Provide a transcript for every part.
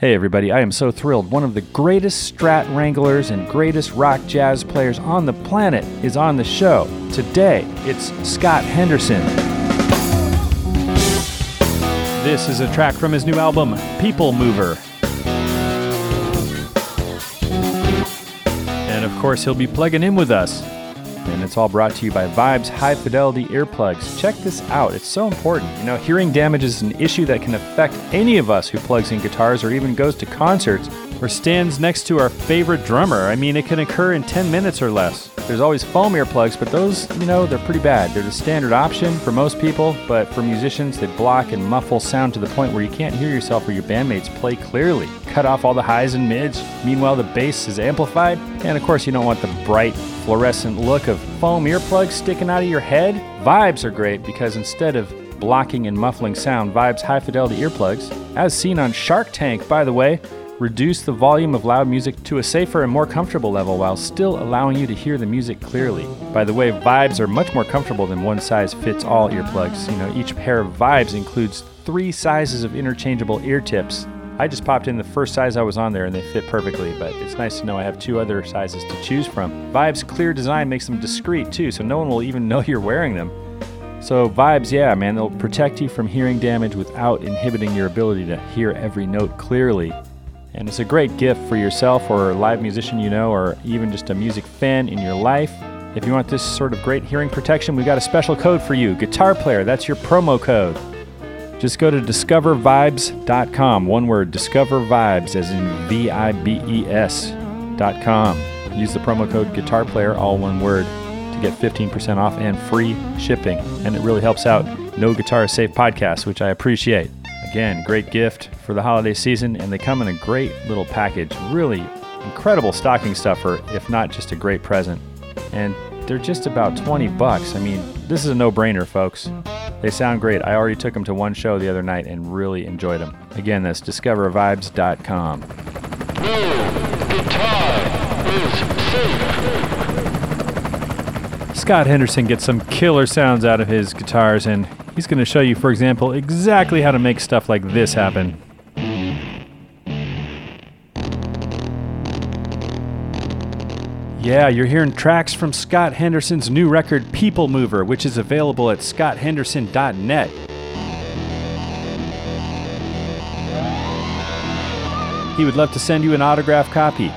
Hey everybody, I am so thrilled. One of the greatest Strat Wranglers and greatest rock jazz players on the planet is on the show. Today, it's Scott Henderson. This is a track from his new album, People Mover. And of course, he'll be plugging in with us. And it's all brought to you by Vibes High Fidelity Earplugs. Check this out, it's so important. You know, hearing damage is an issue that can affect any of us who plugs in guitars or even goes to concerts or stands next to our favorite drummer. I mean, it can occur in 10 minutes or less. There's always foam earplugs, but those, you know, they're pretty bad. They're the standard option for most people, but for musicians, they block and muffle sound to the point where you can't hear yourself or your bandmates play clearly. Cut off all the highs and mids. Meanwhile, the bass is amplified. And of course, you don't want the bright, fluorescent look of foam earplugs sticking out of your head. Vibes are great because instead of blocking and muffling sound, Vibes high fidelity earplugs, as seen on Shark Tank, by the way, reduce the volume of loud music to a safer and more comfortable level while still allowing you to hear the music clearly. By the way, Vibes are much more comfortable than one size fits all earplugs. You know, each pair of Vibes includes three sizes of interchangeable ear tips. I just popped in the first size I was on there and they fit perfectly, but it's nice to know I have two other sizes to choose from. Vibes' clear design makes them discreet too, so no one will even know you're wearing them. So, vibes, yeah, man, they'll protect you from hearing damage without inhibiting your ability to hear every note clearly. And it's a great gift for yourself or a live musician you know, or even just a music fan in your life. If you want this sort of great hearing protection, we've got a special code for you. Guitar player, that's your promo code. Just go to discovervibes.com. One word, discover vibes, as in V I B E S.com. Use the promo code guitar player, all one word, to get 15% off and free shipping. And it really helps out No Guitar Safe podcast, which I appreciate. Again, great gift for the holiday season, and they come in a great little package. Really incredible stocking stuffer, if not just a great present. And they're just about 20 bucks. I mean, this is a no brainer, folks. They sound great. I already took them to one show the other night and really enjoyed them. Again, that's discovervibes.com. Scott Henderson gets some killer sounds out of his guitars, and he's going to show you, for example, exactly how to make stuff like this happen. Yeah, you're hearing tracks from Scott Henderson's new record, People Mover, which is available at scotthenderson.net. He would love to send you an autograph copy.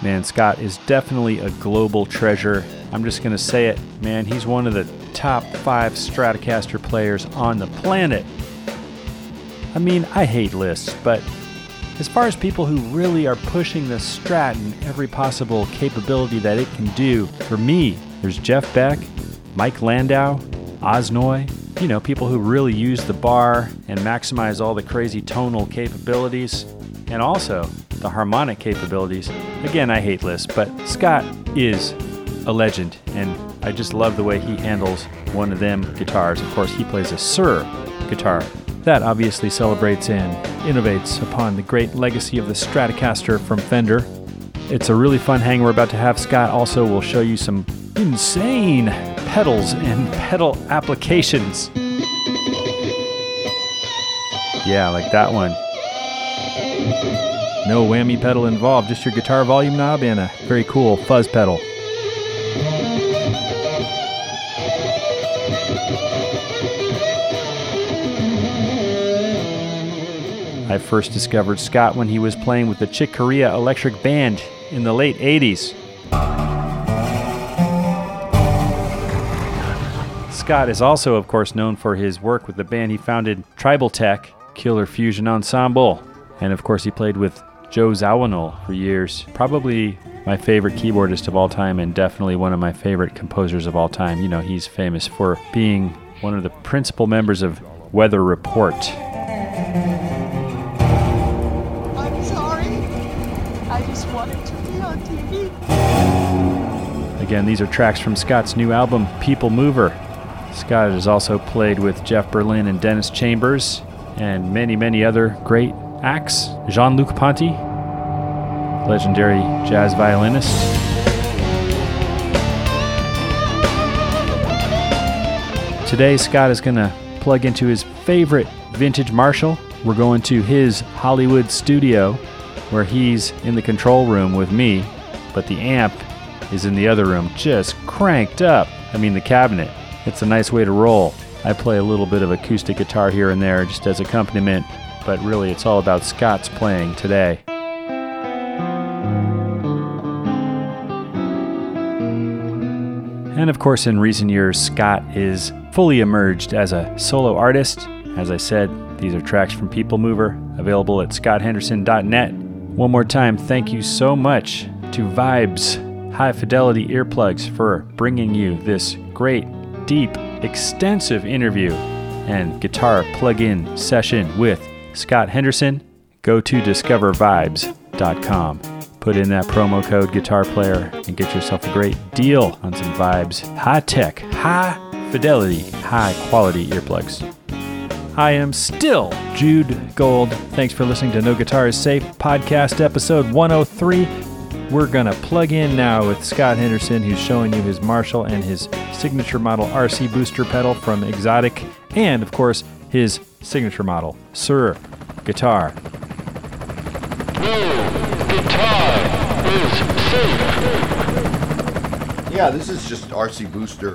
Man, Scott is definitely a global treasure. I'm just going to say it, man, he's one of the top five Stratocaster players on the planet. I mean, I hate lists, but as far as people who really are pushing the Strat in every possible capability that it can do, for me, there's Jeff Beck, Mike Landau, Oz Noy, you know, people who really use the bar and maximize all the crazy tonal capabilities, and also the harmonic capabilities. Again, I hate lists, but Scott is a legend, and I just love the way he handles one of them guitars. Of course, he plays a Suhr guitar. That obviously celebrates and innovates upon the great legacy of the Stratocaster from Fender. It's a really fun hang we're about to have. Scott also will show you some insane pedals and pedal applications. Yeah, like that one. No whammy pedal involved, just your guitar volume knob and a very cool fuzz pedal. I first discovered Scott when he was playing with the Chick Corea Electric Band in the late 80s. Scott is also, of course, known for his work with the band he founded, Tribal Tech, Killer Fusion Ensemble. And of course, he played with Joe Zawinul for years. Probably my favorite keyboardist of all time, and definitely one of my favorite composers of all time. You know, he's famous for being one of the principal members of Weather Report. Again, these are tracks from Scott's new album, People Mover. Scott has also played with Jeff Berlin and Dennis Chambers and many, many other great acts. Jean Luc Ponty, legendary jazz violinist. Today, Scott is going to plug into his favorite vintage Marshall, we're going to his Hollywood studio where he's in the control room with me, but the amp is in the other room, just cranked up. I mean, the cabinet. It's a nice way to roll. I play a little bit of acoustic guitar here and there just as accompaniment, but really it's all about Scott's playing today. And of course, in recent years, Scott is fully emerged as a solo artist. As I said, these are tracks from People Mover, available at scotthenderson.net. One more time, thank you so much to Vibes High Fidelity Earplugs for bringing you this great, deep, extensive interview and guitar plug in session with Scott Henderson. Go to discovervibes.com. Put in that promo code guitar player and get yourself a great deal on some vibes. High tech, high fidelity, high quality earplugs. I am still Jude Gold. Thanks for listening to No Guitar is Safe podcast episode 103. We're going to plug in now with Scott Henderson, who's showing you his Marshall and his signature model RC booster pedal from Xotic, and of course, his signature model, Suhr Guitar. Yeah, this is just RC Booster.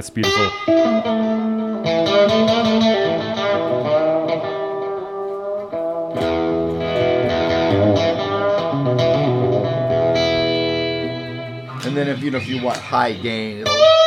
That's beautiful. And then if you know if you want high gain, it'll,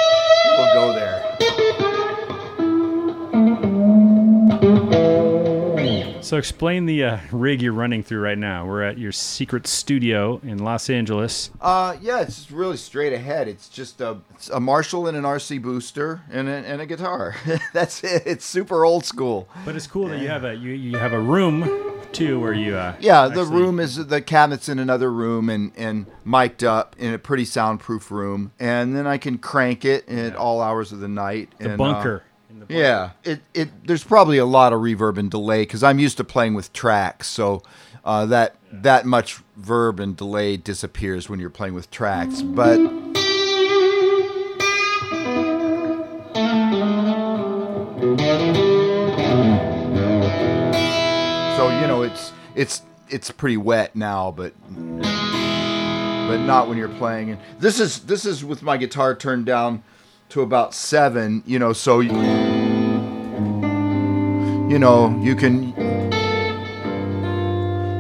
So explain the uh, rig you're running through right now. We're at your secret studio in Los Angeles. Uh, yeah, it's really straight ahead. It's just a, it's a Marshall and an RC booster and a, and a guitar. That's it. It's super old school. But it's cool that you have a you, you have a room too where you uh, Yeah, the actually- room is the cabinet's in another room and and mic'd up in a pretty soundproof room, and then I can crank it at all hours of the night. the and, uh, bunker. in the. Yeah, it, it there's probably a lot of reverb and delay because I'm used to playing with tracks, so uh, that that much verb and delay disappears when you're playing with tracks. But so you know it's it's it's pretty wet now, but but not when you're playing. And this is this is with my guitar turned down to about seven. You know, so you, you know you can.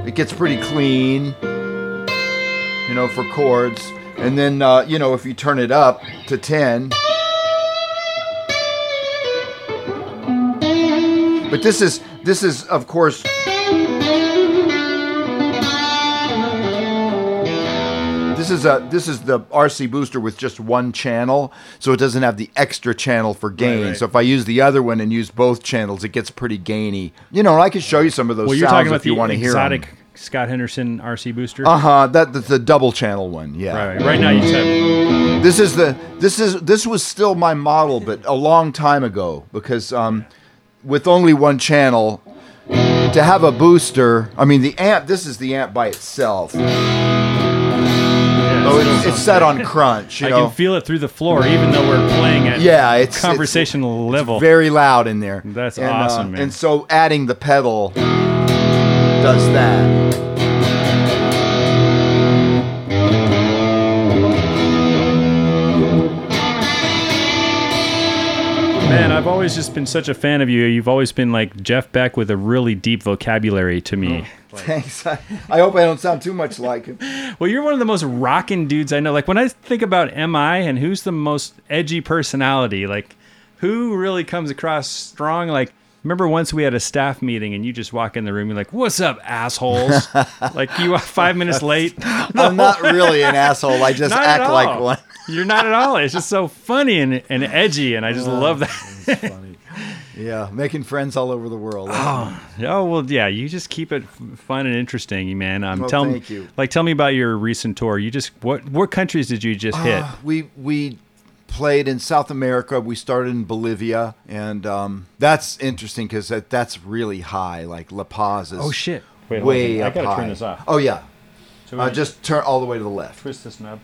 It gets pretty clean. You know, for chords, and then uh, you know if you turn it up to ten. But this is this is of course is a this is the RC booster with just one channel, so it doesn't have the extra channel for gain. right. So if I use the other one and use both channels, it gets pretty gainy. You know, and I can show you some of those Well, you're sounds talking about if you the want to hear Xotic Scott Henderson RC booster. Uh huh. That that's the double channel one. Yeah. right, right. Right now you said This is the this is this was still my model, but a long time ago because um, with only one channel. To have a booster, I mean the amp. This is the amp by itself. Yeah, Oh, it's, it's set on crunch. You I know, can feel it through the floor, even though we're playing at Yeah, it's- conversational level. very loud in there. That's and, awesome, uh, man. And so adding the pedal does that. Man, I've always just been such a fan of you. You've always been like Jeff Beck with a really deep vocabulary to me. Thanks. I, I hope I don't sound too much like him. Well, you're one of the most rocking dudes I know. Like when I think about MI and who's the most edgy personality, like who really comes across strong? Like remember once we had a staff meeting and you just walk in the room, you're like, "What's up, assholes?" like you are five minutes late. I'm not really an asshole. I just Not act like one. You're not at all. It's just so funny and, and edgy, and I just love that. Yeah, making friends all over the world. Oh well, yeah. You just keep it fun and interesting, man. Um, Well, tell me, you. like, tell me about your recent tour. You just what what countries did you just hit? we we played in South America. We started in Bolivia, and um, that's interesting because that, that's really high. Like La Paz is. Oh shit! Wait, way on. I up gotta high. turn this off. Oh yeah. Uh, just turn all the way to the left. twist this knob.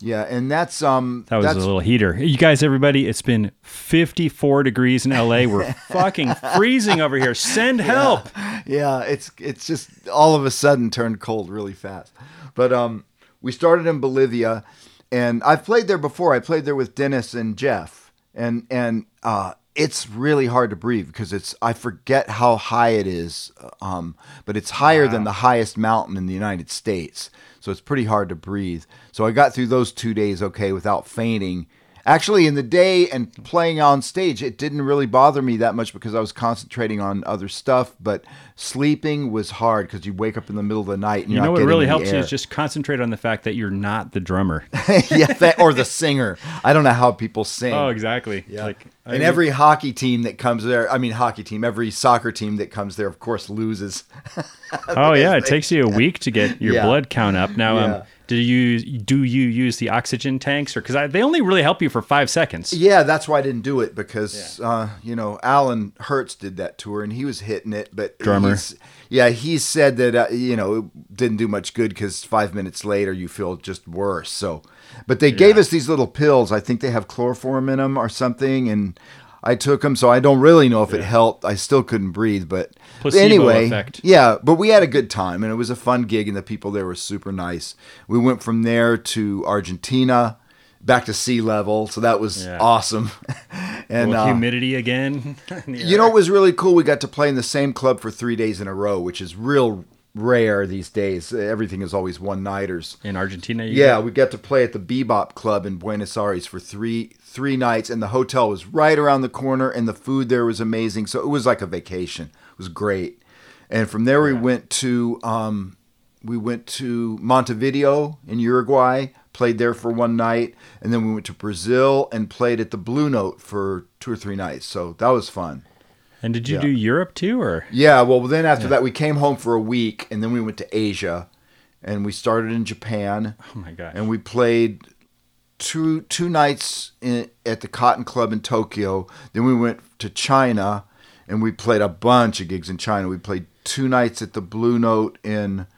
Yeah, and that's um That was a little heater. You guys, everybody, it's been 54 degrees in LA. We're fucking freezing over here. Send help. yeah, it's it's just all of a sudden turned cold really fast. But um, we started in Bolivia, and I've played there before. I played there with Dennis and Jeff, and and uh, it's really hard to breathe because it's I forget how high it is, um, but it's higher than the highest mountain in the United States, so it's pretty hard to breathe. So I got through those two days okay without fainting. Actually, in the day and playing on stage, it didn't really bother me that much because I was concentrating on other stuff. But sleeping was hard because you wake up in the middle of the night and You you're know not what really helps you is just concentrate on the fact that you're not the drummer. yeah, that, or the singer. I don't know how people sing. oh, exactly. Yeah. Like, I and mean- every hockey team that comes there, I mean, hockey team, every soccer team that comes there, of course, loses. Oh yeah, it takes you a week to get your Yeah. blood count up. Now, Yeah. um, do you do you use the oxygen tanks, or because they only really help you for five seconds? Yeah, that's why I didn't do it because uh, you know Alan Hertz did that tour and he was hitting it, but Drummer. he's- Yeah, he said that uh, you know it didn't do much good because five minutes later you feel just worse. So, but they gave us these little pills. I think they have chloroform in them or something, and I took them. So I don't really know if it helped. I still couldn't breathe, but Placebo anyway, effect. yeah. But we had a good time, and it was a fun gig, and the people there were super nice. We went from there to Argentina. Back to sea level, so that was Yeah. awesome. and Well, uh, humidity again. you know what was really cool? We got to play in the same club for three days in a row, which is real rare these days. Everything is always one nighters. in Argentina? You Yeah, we got to play at the Bebop Club in Buenos Aires for three three nights, and the hotel was right around the corner, and the food there was amazing. So it was like a vacation. It was great. And from there we went to um, we went to Montevideo in Uruguay, played there for one night, and then we went to Brazil and played at the Blue Note for two or three nights. So that was fun. And did you Yeah. do Europe too, or Yeah, well, then after that, we came home for a week, and then we went to Asia, and we started in Japan, oh my god, and we played two two nights in, at the Cotton Club in Tokyo. Then we went to China, and we played a bunch of gigs in China. We played two nights at the Blue Note in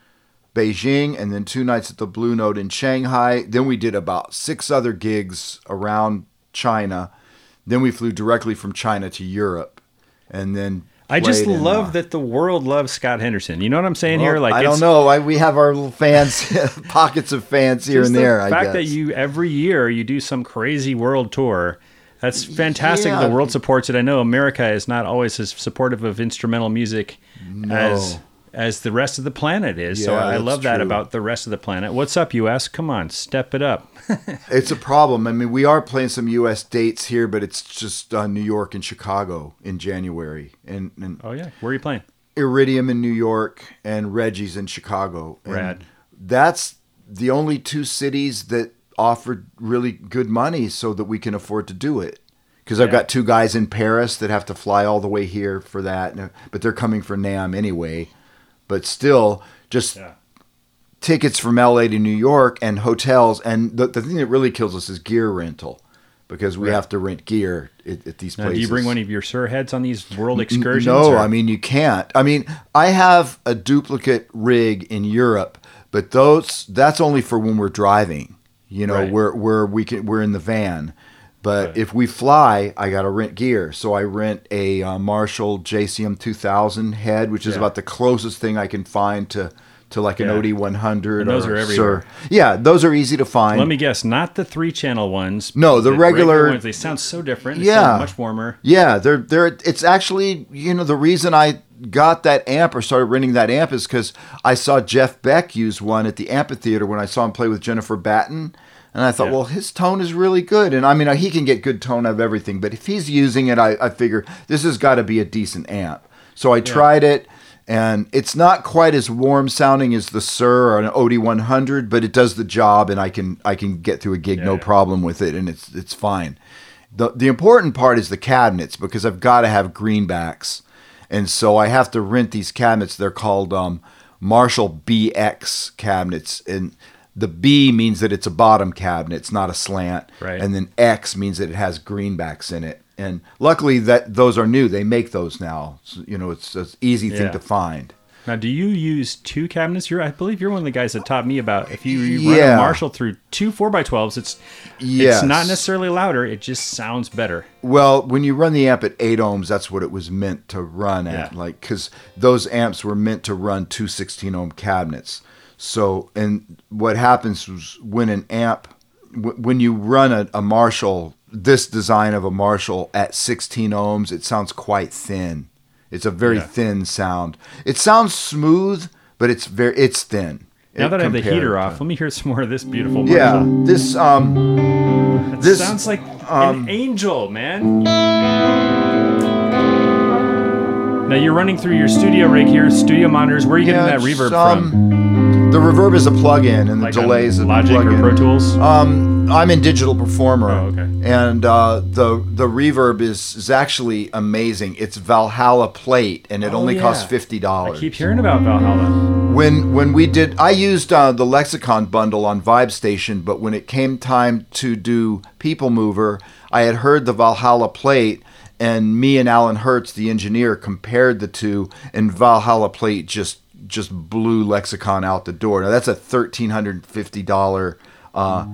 Beijing, and then two nights at the Blue Note in Shanghai. Then we did about six other gigs around China. Then we flew directly from China to Europe, and then. I just in, love uh, that the world loves Scott Henderson. You know what I'm saying here? Like I don't know. I, we have our little fans, pockets of fans here and the there. The fact that you every year you do some crazy world tour. That's fantastic. Yeah. The world supports it. I know America is not always as supportive of instrumental music as as the rest of the planet is. so I love that true. about the rest of the planet. What's up, US? Come on, step it up. It's a problem. I mean, we are playing some U.S. dates here, but it's just uh, New York and Chicago in January, and, and Oh yeah, where are you playing? Iridium in New York and Reggie's in Chicago. And Rad. That's the only two cities that offered really good money, so that we can afford to do it. Because I've got two guys in Paris that have to fly all the way here for that, but they're coming for NAMM anyway. But still, just Yeah. Tickets from LA to New York and hotels. And the, the thing that really kills us is gear rental because we Right. have to rent gear at, at these Now, places. do you bring one of your Suhr heads on these world N- excursions? No, or- I mean you can't. I mean, I have a duplicate rig in Europe, but those that's only for when we're driving. You know, Right. where where we can we're in the van. But Right. if we fly, I got to rent gear. So I rent a uh, Marshall JCM 2000 head, which is Yeah. about the closest thing I can find to to like an Yeah. OD 100. And those or are everywhere. Suhr- Yeah, those are easy to find. Let me guess, not the three channel ones. No, the regular- ones. They sound so different. They Yeah. much warmer. Yeah, they're they're. It's actually you know the reason I got that amp or started renting that amp is because I saw Jeff Beck use one at the amphitheater when I saw him play with Jennifer Batten, and I thought, Yeah. well, his tone is really good, and I mean he can get good tone out of everything, but if he's using it, I, I figure this has got to be a decent amp. So I tried it. And it's not quite as warm sounding as the Suhr or an OD 100, but it does the job, and I can I can get through a gig no Yeah. problem with it, and it's it's fine. The the important part is the cabinets because I've got to have greenbacks, and so I have to rent these cabinets. They're called um, Marshall BX cabinets, and the B means that it's a bottom cabinet, it's not a slant, Right. and then X means that it has greenbacks in it. And luckily that those are new. They make those now. So, you know, it's an easy thing Yeah. to find. Now, do you use two cabinets? You're, I believe you're one of the guys that taught me about if you, you run Yeah. a Marshall through two 4x12s, it's Yes. it's not necessarily louder. It just sounds better. Well, when you run the amp at eight ohms, that's what it was meant to run at. Yeah. Like, because those amps were meant to run two 16 ohm cabinets. So, and what happens is when an amp, w- when you run a, a Marshall, this design of a Marshall at 16 ohms, it sounds quite thin. It's a very Yeah. thin sound. It sounds smooth, but it's very it's thin. Now that I have the heater off, let me hear some more of this beautiful Yeah, this um, this- sounds like um, an angel, man. Now you're running through your studio rig here, studio monitors. Where are you getting that reverb um, from? The reverb is a plug-in, and the Like delay is a Logic plug-in. or Pro Tools? Um, I'm in Digital Performer. Oh, okay. And uh, the the reverb is is actually amazing. It's Valhalla plate, and it Oh, only costs fifty dollars. I keep hearing about Valhalla. When when we did, I used uh, the Lexicon bundle on Vibe Station, but when it came time to do People Mover, I had heard the Valhalla plate, and me and Alan Hertz, the engineer, compared the two, and Valhalla plate just just blew Lexicon out the door. Now that's a thirteen hundred fifty dollar uh,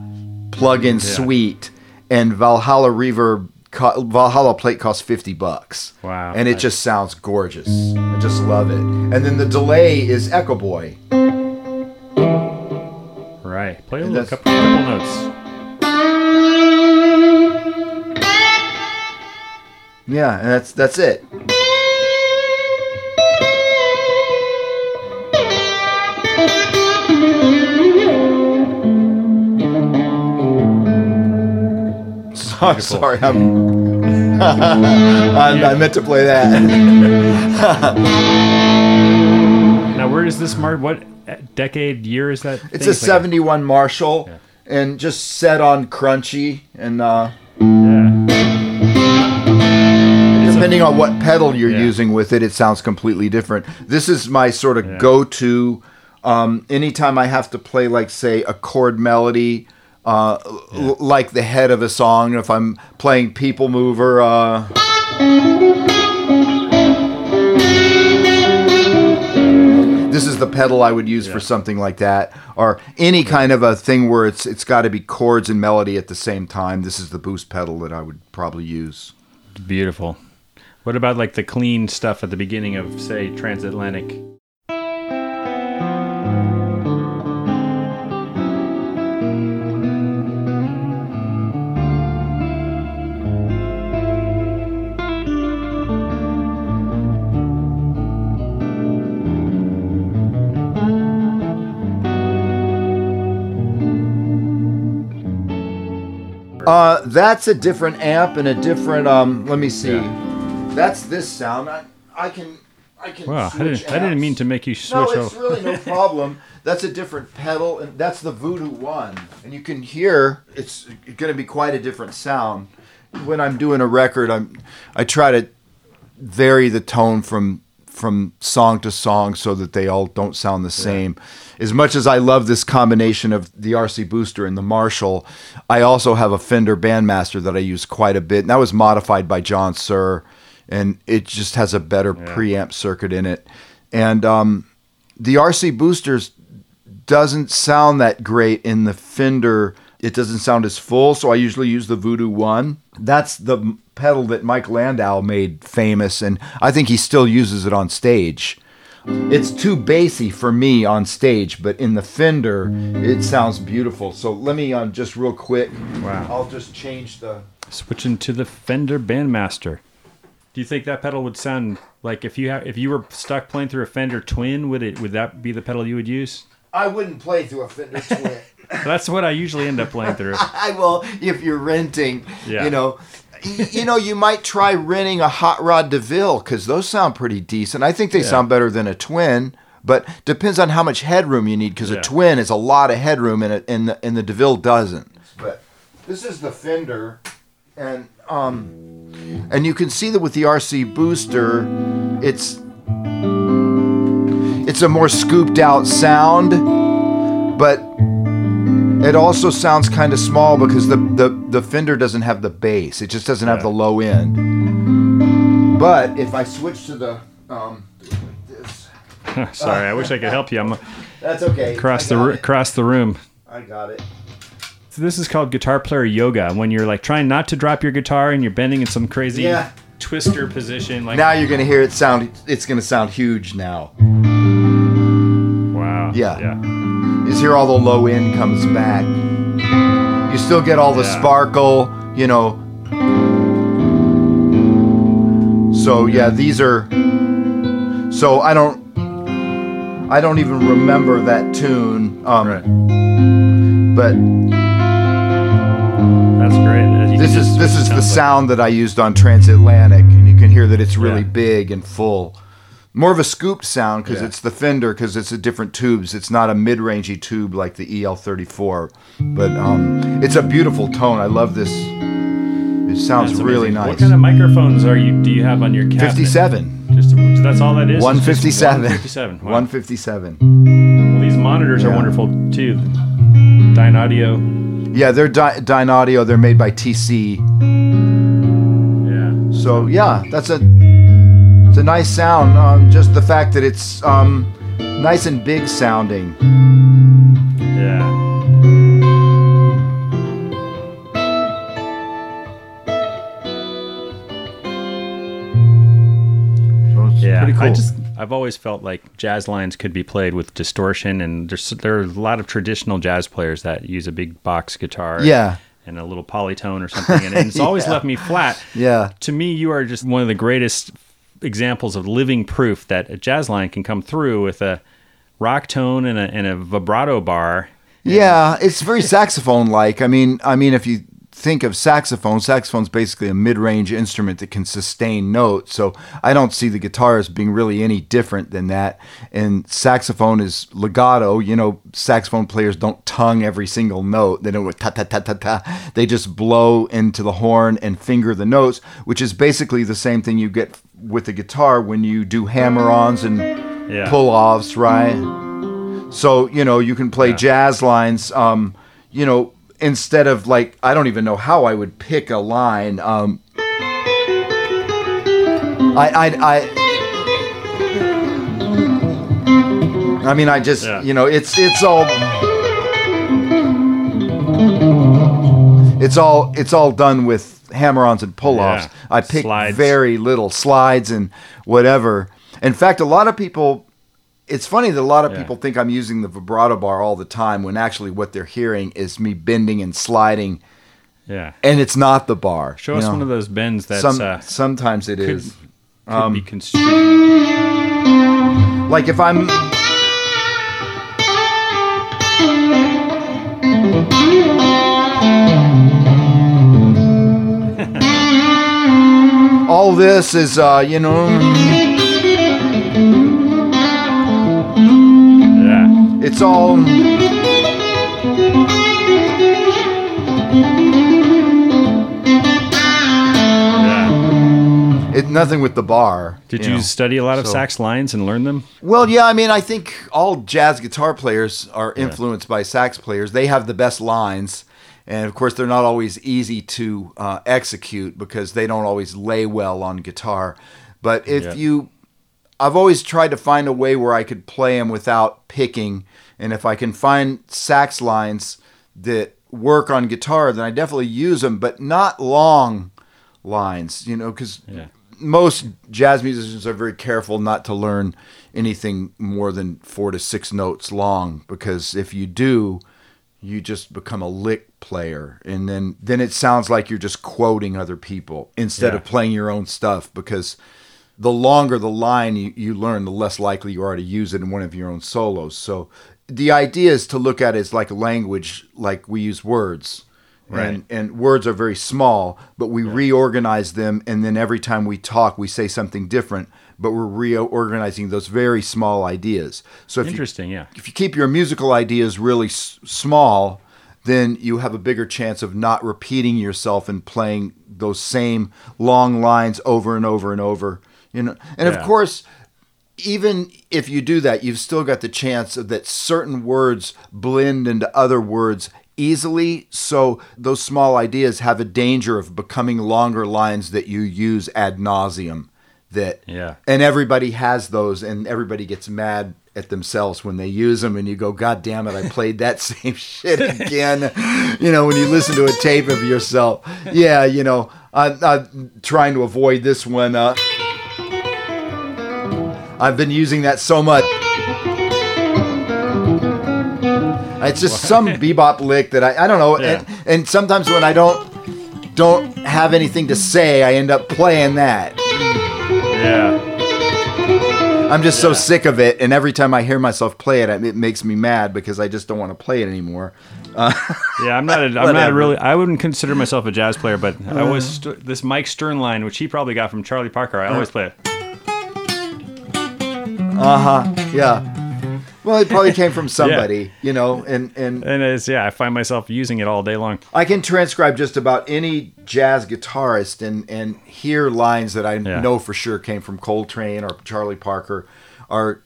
plug-in suite, and Valhalla reverb. Co- Valhalla plate costs 50 bucks. Wow. And it Nice. just sounds gorgeous. I just love it. And then the delay is Echo Boy. Right. Play a And little couple, couple notes. Yeah, and that's that's it. So, I'm sorry, I'm, I, I meant to play that. Now, where is this Mar? What uh, decade, year is that? It's a 71 Marshall, Yeah. and just set on crunchy, and uh, yeah. It's a- depending on what pedal you're Yeah. using with it, it sounds completely different. This is my sort of Yeah. go-to. Um, anytime I have to play, like say, a chord melody, uh, l- like the head of a song. If I'm playing People Mover, uh, this is the pedal I would use for something like that, or any kind of a thing where it's it's got to be chords and melody at the same time. This is the boost pedal that I would probably use. Beautiful. What about like the clean stuff at the beginning of, say, Transatlantic? Uh, that's a different amp and a different. Um, let me see. Yeah. That's this sound. I, I can. I can. Wow, I didn't, I didn't mean to make you switch No, it's over. really no problem. That's a different pedal, and that's the Voodoo One, and you can hear it's going to be quite a different sound. When I'm doing a record, I'm I try to vary the tone from from song to song so that they all don't sound the same. As much as I love this combination of the RC Booster and the Marshall, I also have a Fender Bandmaster that I use quite a bit, and that was modified by John Suhr, and it just has a better preamp circuit in it. And um, the RC Boosters doesn't sound that great in the Fender. It doesn't sound as full, so I usually use the Voodoo One. That's the pedal that Mike Landau made famous, and I think he still uses it on stage. It's too bassy for me on stage, but in the Fender, it sounds beautiful. So let me um, just real quick. Wow. I'll just change the. Switching to the Fender Bandmaster. Do you think that pedal would sound like if you have if you were stuck playing through a Fender Twin? Would it would that be the pedal you would use? I wouldn't play through a Fender Twin. That's what I usually end up playing through. I will if you're renting. Yeah. You know, you know, you might try renting a Hot Rod DeVille because those sound pretty decent. I think they sound better than a twin, but depends on how much headroom you need because Yeah. a twin is a lot of headroom and, it, and, the, and the DeVille doesn't. But this is the Fender, and um, and you can see that with the RC Booster, it's it's a more scooped out sound, but it also sounds kind of small because the, the, the Fender doesn't have the bass. It just doesn't have the low end. But if I switch to the um, this, Sorry, I wish I could help you. I'm That's okay. across the it. across the room. I got it. So this is called guitar player yoga. When you're like trying not to drop your guitar and you're bending in some crazy Yeah. twister position. Like Now you're gonna hear it sound. It's gonna sound huge now. Wow. Yeah. Yeah. Is here all the low end comes back. You still get all the Yeah. sparkle, you know. So yeah, these are. So I don't. I don't even remember that tune. Um, Right. But That's great. You this is this is the like- sound that I used on Transatlantic, and you can hear that it's really Yeah. big and full. More of a scooped sound because Yeah. it's the Fender because it's a different tubes. It's not a mid-rangey tube like the EL34, but um, it's a beautiful tone. I love this. It sounds That's really amazing. nice. What kind of microphones are you? Do you have on your cabinet? 57. Just that's all that is. One fifty-seven. One fifty-seven. Wow. 157. Well, these monitors are wonderful too. Dynaudio. Yeah, they're Dy- Dynaudio. They're made by TC. Yeah. So yeah, that's a a nice sound. Um, just the fact that it's um, nice and big sounding. Yeah. Yeah, cool. I just I've always felt like jazz lines could be played with distortion, and there's there are a lot of traditional jazz players that use a big box guitar, Yeah. and a little polytone or something, and it's always Yeah. left me flat. Yeah. To me, you are just one of the greatest examples of living proof that a jazz line can come through with a rock tone and a and a vibrato bar. Yeah, it's very saxophone like. I mean, I mean if you think of saxophone, saxophone's basically a mid-range instrument that can sustain notes. So I don't see the guitar as being really any different than that. And saxophone is legato. You know, saxophone players don't tongue every single note. They don't ta ta ta ta ta. They just blow into the horn and finger the notes, which is basically the same thing you get with the guitar when you do hammer-ons and Yeah. pull-offs, right? So you know you can play Yeah. jazz lines. Um, you know instead of like I don't even know how I would pick a line. Um, I I I. I mean, I just Yeah. you know it's it's all it's all it's all done with hammer-ons and pull-offs. Yeah. I pick Slides. very little slides and whatever. In fact, a lot of people it's funny that a lot of Yeah. people think I'm using the vibrato bar all the time when actually what they're hearing is me bending and sliding, Yeah. and it's not the bar. Show us know. one of those bends that's Some uh, sometimes it could, is could be construed. like if I'm. All this is, uh, you know, Yeah. it's all. Yeah. It nothing with the bar. Did you, know. study a lot of so- sax lines and learn them? Well, yeah, I mean, I think all jazz guitar players are influenced by sax players. They have the best lines, and of course, they're not always easy to uh, execute because they don't always lay well on guitar. But if Yeah. you, I've always tried to find a way where I could play them without picking, and if I can find sax lines that work on guitar, then I definitely use them, but not long lines, you know, because Yeah. most jazz musicians are very careful not to learn anything more than four to six notes long because if you do you just become a lick player. And then then it sounds like you're just quoting other people instead Yeah. of playing your own stuff because the longer the line you, you learn the less likely you are to use it in one of your own solos. So the idea is to look at it as like a language like we use words. Right. and and words are very small, but we reorganize them, and then every time we talk, we say something different, but we're reorganizing those very small ideas. So if you, yeah. if you keep your musical ideas really s- small, then you have a bigger chance of not repeating yourself and playing those same long lines over and over and over. You know, and Yeah. of course, even if you do that, you've still got the chance of that certain words blend into other words easily. So those small ideas have a danger of becoming longer lines that you use ad nauseum. That Yeah. and everybody has those and everybody gets mad at themselves when they use them and you go god damn it i played that same shit again. You know when you listen to a tape of yourself. Yeah you know I, i'm trying to avoid this one uh, i've been using that so much. It's just some bebop lick that i, I don't know Yeah. and, and sometimes when i don't don't have anything to say i end up playing that Yeah. I'm just so sick of it, and every time I hear myself play it, it makes me mad because I just don't want to play it anymore. Uh, yeah, I'm not. A, I'm not really. I wouldn't consider myself a jazz player, but I was uh. st- this Mike Stern line, which he probably got from Charlie Parker. I always uh. play it. Uh huh. Yeah. Well, it probably came from somebody, you know, and and And it's yeah, I find myself using it all day long. I can transcribe just about any jazz guitarist and and hear lines that I Yeah. know for sure came from Coltrane or Charlie Parker are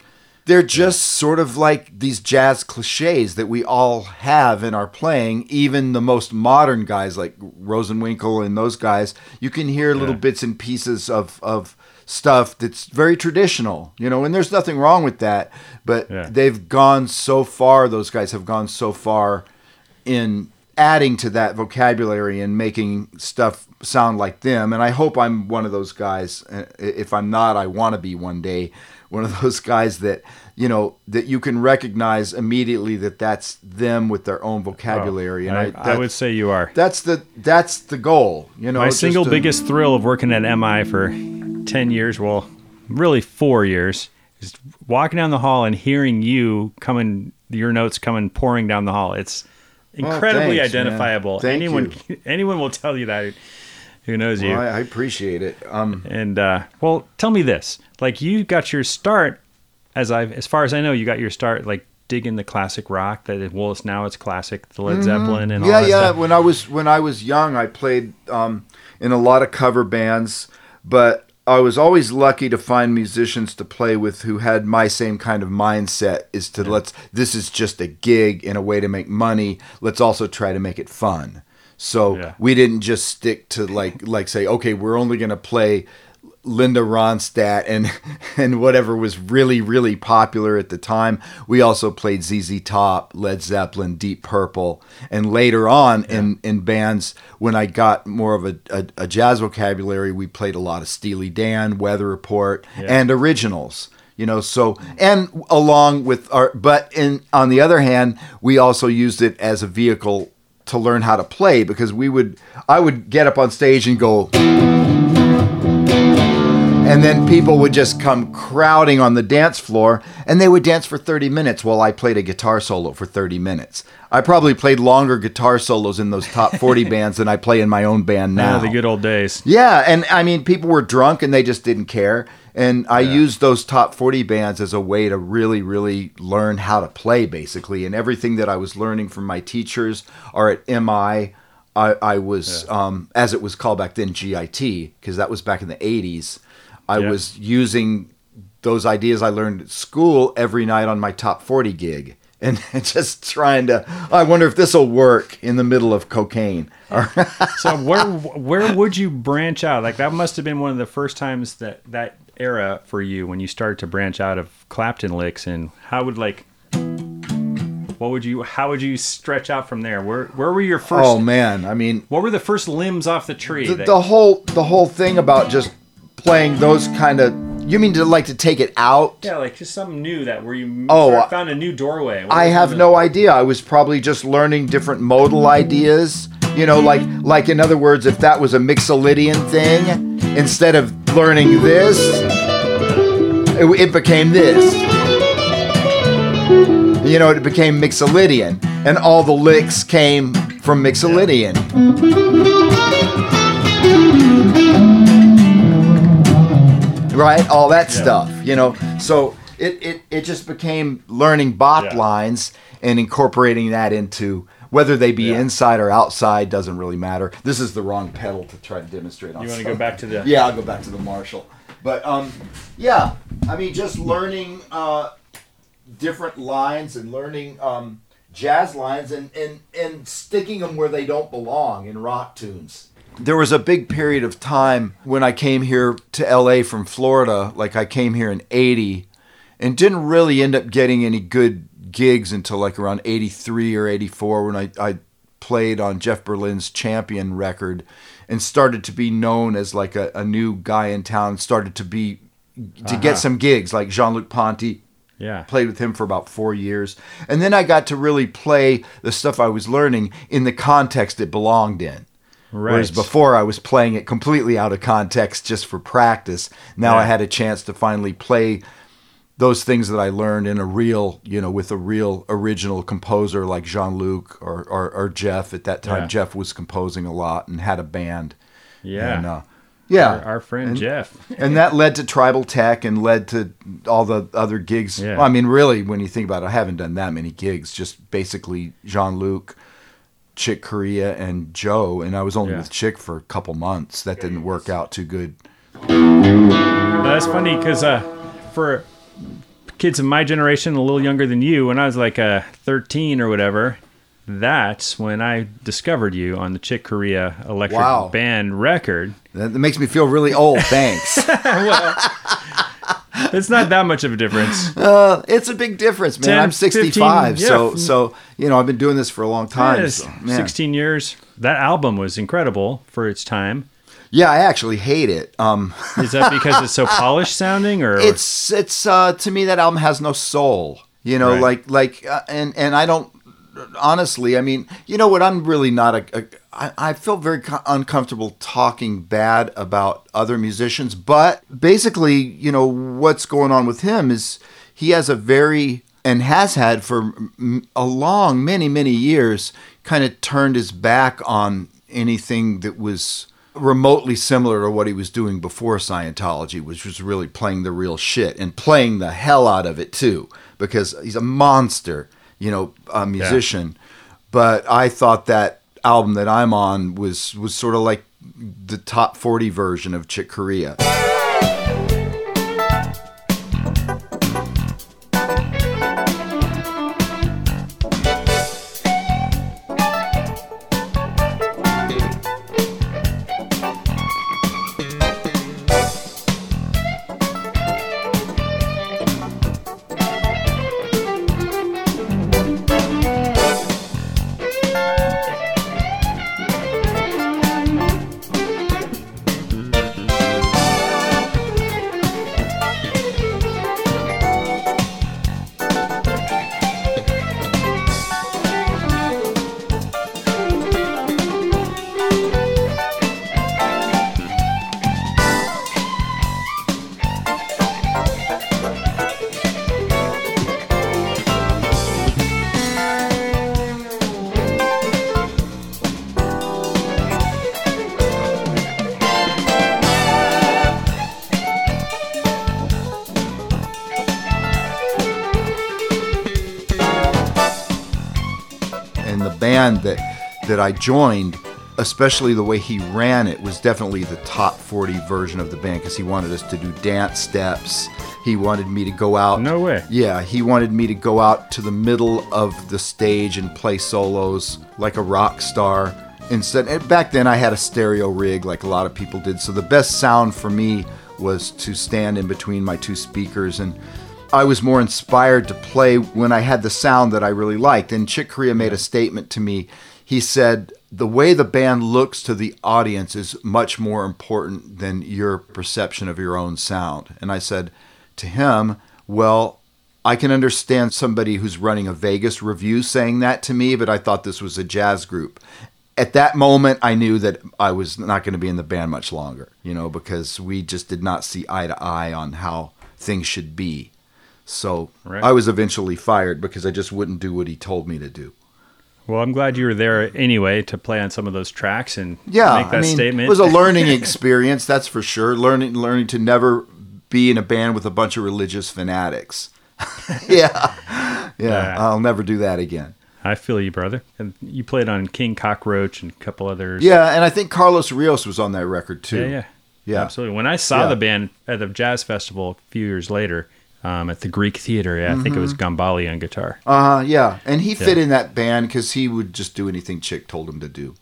they're just sort of like these jazz cliches that we all have in our playing even the most modern guys like Rosenwinkel and those guys you can hear little Yeah. bits and pieces of of stuff that's very traditional you know and there's nothing wrong with that but Yeah. they've gone so far those guys have gone so far in adding to that vocabulary and making stuff sound like them. And I hope I'm one of those guys. Uh, If I'm not, I want to be one day one of those guys that you know that you can recognize immediately that that's them with their own vocabulary. and I, I, I would say you are. that's the that's the goal. You know, My single to- biggest thrill of working at MI for 10 years, well, really four years, is walking down the hall and hearing you coming, your notes coming pouring down the hall. It's incredibly thanks, identifiable. Thank anyone, anyone will tell you that who knows you. I, I appreciate it. Um, And uh, well, tell me this: like you got your start, as I've, as far as I know, you got your start like digging the classic rock. That well, it's now it's classic, the Led Zeppelin and all yeah, that yeah. stuff. When I was when I was young, I played um, in a lot of cover bands, but I was always lucky to find musicians to play with who had my same kind of mindset. Is to let's this is just a gig and a way to make money. Let's also try to make it fun. So Yeah. we didn't just stick to like like say okay we're only gonna play Linda Ronstadt and and whatever was really really popular at the time. We also played ZZ Top, Led Zeppelin, Deep Purple, and later on in in bands when I got more of a, a, a jazz vocabulary, we played a lot of Steely Dan, Weather Report, and originals. You know, so and along with our, but in on the other hand, we also used it as a vehicle to learn how to play because we would I would get up on stage and go and then people would just come crowding on the dance floor and they would dance for 30 minutes while I played a guitar solo for 30 minutes. I probably played longer guitar solos in those top 40 bands than I play in my own band now. The good old days. Yeah, and I mean, people were drunk and they just didn't care. And I used those top 40 bands as a way to really, really learn how to play, basically. And everything that I was learning from my teachers are at MI, I, I was, um, as it was called back then, GIT, because that was back in the 80s. I Yeah. was using those ideas I learned at school every night on my top 40 gig. And just trying to, I wonder if this will work in the middle of cocaine. So where where would you branch out? Like that must have been one of the first times that that era for you when you started to branch out of Clapton licks. And how would like what would you how would you stretch out from there? Where where were your first? Oh, man. I mean, What were the first limbs off the tree? the, that- the whole the whole thing about just playing those kind of you mean to like to take it out? Yeah, like just something new that where you Oh, I- found a new doorway. What i have the- no idea. I was probably just learning different modal ideas. You know like like in other words if that was a mixolydian thing instead of learning this it, it became this. You know it became mixolydian and all the licks came from mixolydian right? All that stuff, you know. So it, it, it just became learning bot Yeah. lines and incorporating that into whether they be Yeah. inside or outside doesn't really matter. This is the wrong pedal to try to demonstrate on. You want to go back to the Yeah, I'll go back to the Marshall. But um, yeah, I mean, just learning uh, different lines and learning um, jazz lines and, and and sticking them where they don't belong in rock tunes. There was a big period of time when I came here to LA from Florida, like I came here in 80 and didn't really end up getting any good gigs until like around 83 or 84 when I, I played on Jeff Berlin's Champion record and started to be known as like a, a new guy in town, started to be to get uh-huh. some gigs like Jean-Luc Ponty Yeah. played with him for about four years. And then I got to really play the stuff I was learning in the context it belonged in. Whereas before I was playing it completely out of context just for practice. Now I had a chance to finally play those things that I learned in a real, you know, with a real original composer like Jean Luc or, or, or Jeff. At that time, Yeah. Jeff was composing a lot and had a band. Yeah. And, uh, yeah. Our, our friend And- Jeff. and that led to tribal tech and led to all the other gigs. Yeah. Well, I mean, really, when you think about it, I haven't done that many gigs. Just basically Jean Luc, Chick Corea, and Joe. And I was only Yeah. with Chick for a couple months. That didn't work out too good. That's funny because uh, for kids of my generation, a little younger than you, when I was like uh, 13 or whatever, that's when I discovered you on the Chick Corea Electric Wow. Band record. That, that makes me feel really old. Thanks. It's not that much of a difference. uh, it's a big difference, man. 10, I'm 65, 15, so yeah. so you know I've been doing this for a long time. Yes, so, man. 16 years. That album was incredible for its time. Yeah, I actually hate it. Um, Is that because it's so polished sounding, or it's it's uh to me that album has no soul you know Right. like like uh, and and i don't honestly i mean you know what? I'm really not a, a I, I feel very co- uncomfortable talking bad about other musicians but basically you know what's going on with him is he has a very and has had for a long many many years kind of turned his back on anything that was remotely similar to what he was doing before Scientology, which was really playing the real shit and playing the hell out of it too, because he's a monster, you know, a musician. But I thought that album that I'm on was was sort of like the top 40 version of Chick Corea. That I joined, especially the way he ran it, was definitely the top 40 version of the band because he wanted us to do dance steps. He wanted me to go out. No way. Yeah, he wanted me to go out to the middle of the stage and play solos like a rock star. Instead, and back then I had a stereo rig like a lot of people did. So the best sound for me was to stand in between my two speakers and I was more inspired to play when I had the sound that I really liked. And Chick Corea made a statement to me. He said, The way the band looks to the audience is much more important than your perception of your own sound. And I said to him, Well, I can understand somebody who's running a Vegas revue saying that to me, but I thought this was a jazz group. At that moment, I knew that I was not going to be in the band much longer, you know, because we just did not see eye to eye on how things should be. So Right. I was eventually fired because I just wouldn't do what he told me to do. Well, I'm glad you were there anyway to play on some of those tracks and Yeah, make that I mean, statement. it was a learning experience, that's for sure. Learning, learning to never be in a band with a bunch of religious fanatics. yeah. yeah, Yeah. I'll never do that again. I feel you, brother. And you played on King Cockroach and a couple others. Yeah, and I think Carlos Rios was on that record too. yeah, yeah, Yeah. absolutely. When I saw Yeah. the band at the jazz festival a few years later um, at the Greek Theater, yeah, I think it was Mm-hmm. Gambale on guitar. Uh, yeah, and he fit in that band because he would just do anything Chick told him to do.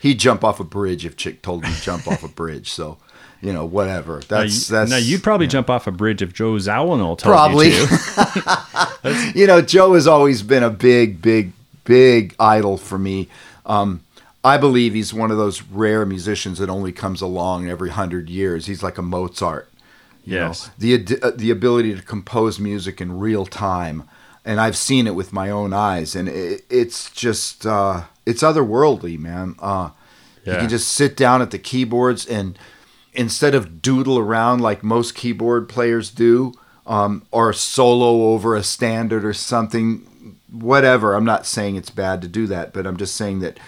He'd jump off a bridge if Chick told him to jump off a bridge. So, you know, whatever. Now, you, that's now you'd probably jump off a bridge if Joe Zawinul told Probably. you to. you know, Joe has always been a big, big, big idol for me. Um, I believe he's one of those rare musicians that only comes along every hundred years. He's like a Mozart. You Yes. know, the uh, the ability to compose music in real time, and I've seen it with my own eyes, and it, it's just uh, it's otherworldly, man. Uh, Yeah. can just sit down at the keyboards and instead of doodle around like most keyboard players do, um, or solo over a standard or something, whatever. I'm not saying it's bad to do that, but I'm just saying that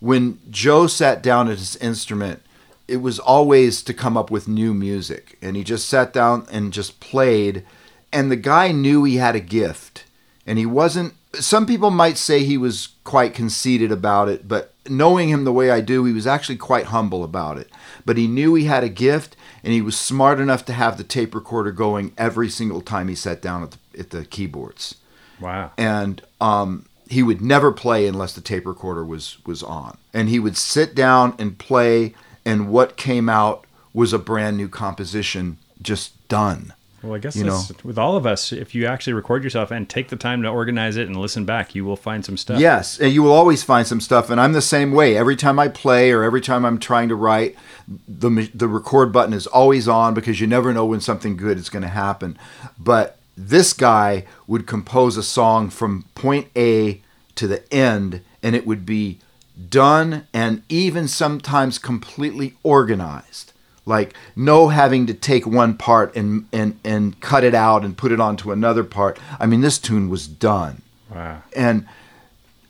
when Joe sat down at his instrument, it was always to come up with new music. And he just sat down and just played. And the guy knew he had a gift. And he wasn't, some people might say he was quite conceited about it, but knowing him the way I do, he was actually quite humble about it. But he knew he had a gift and he was smart enough to have the tape recorder going every single time he sat down at the, at the keyboards Wow. and um, he would never play unless the tape recorder was was on. And he would sit down and play, and what came out was a brand new composition, just done. Well, I guess you that's, with all of us, if you actually record yourself and take the time to organize it and listen back, you will find some stuff. Yes, and you will always find some stuff. And I'm the same way. Every time I play or every time I'm trying to write, the the record button is always on because you never know when something good is going to happen. But this guy would compose a song from point A to the end, and it would be done and even sometimes completely organized. Like no having to take one part and, and, and cut it out and put it onto another part. I mean, this tune was done Wow. and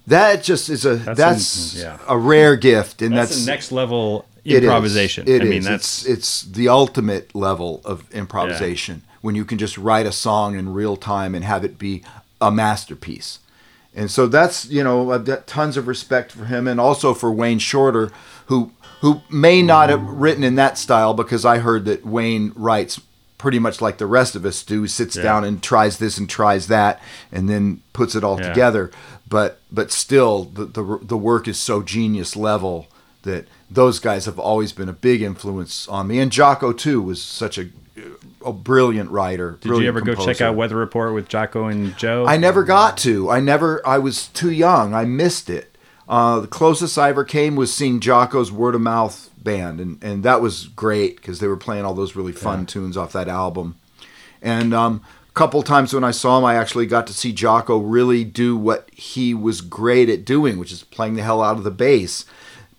that just is a That's that's, an- mm, yeah. a rare gift and That's, that's, the next level it is. improvisation. It I mean, is. that's it's, it's the ultimate level of improvisation when you can just write a song in real time and have it be a masterpiece and so that's you know uh, I've got tons of respect for him and also for Wayne Shorter who who may not have written in that style because I heard that Wayne writes pretty much like the rest of us do sits Yeah. down and tries this and tries that and then puts it all Yeah. together but but still the, the the work is so genius level that those guys have always been a big influence on me and Jaco too was such a a brilliant writer Did you brilliant ever go check out Weather Report with Jaco and Joe? I never got to. I never. I was too young. I missed it. Uh, the closest I ever came was seeing Jaco's word of mouth band, and and that was great because they were playing all those really fun tunes off that album. And um, a couple times when I saw him, I actually got to see Jaco really do what he was great at doing, which is playing the hell out of the bass.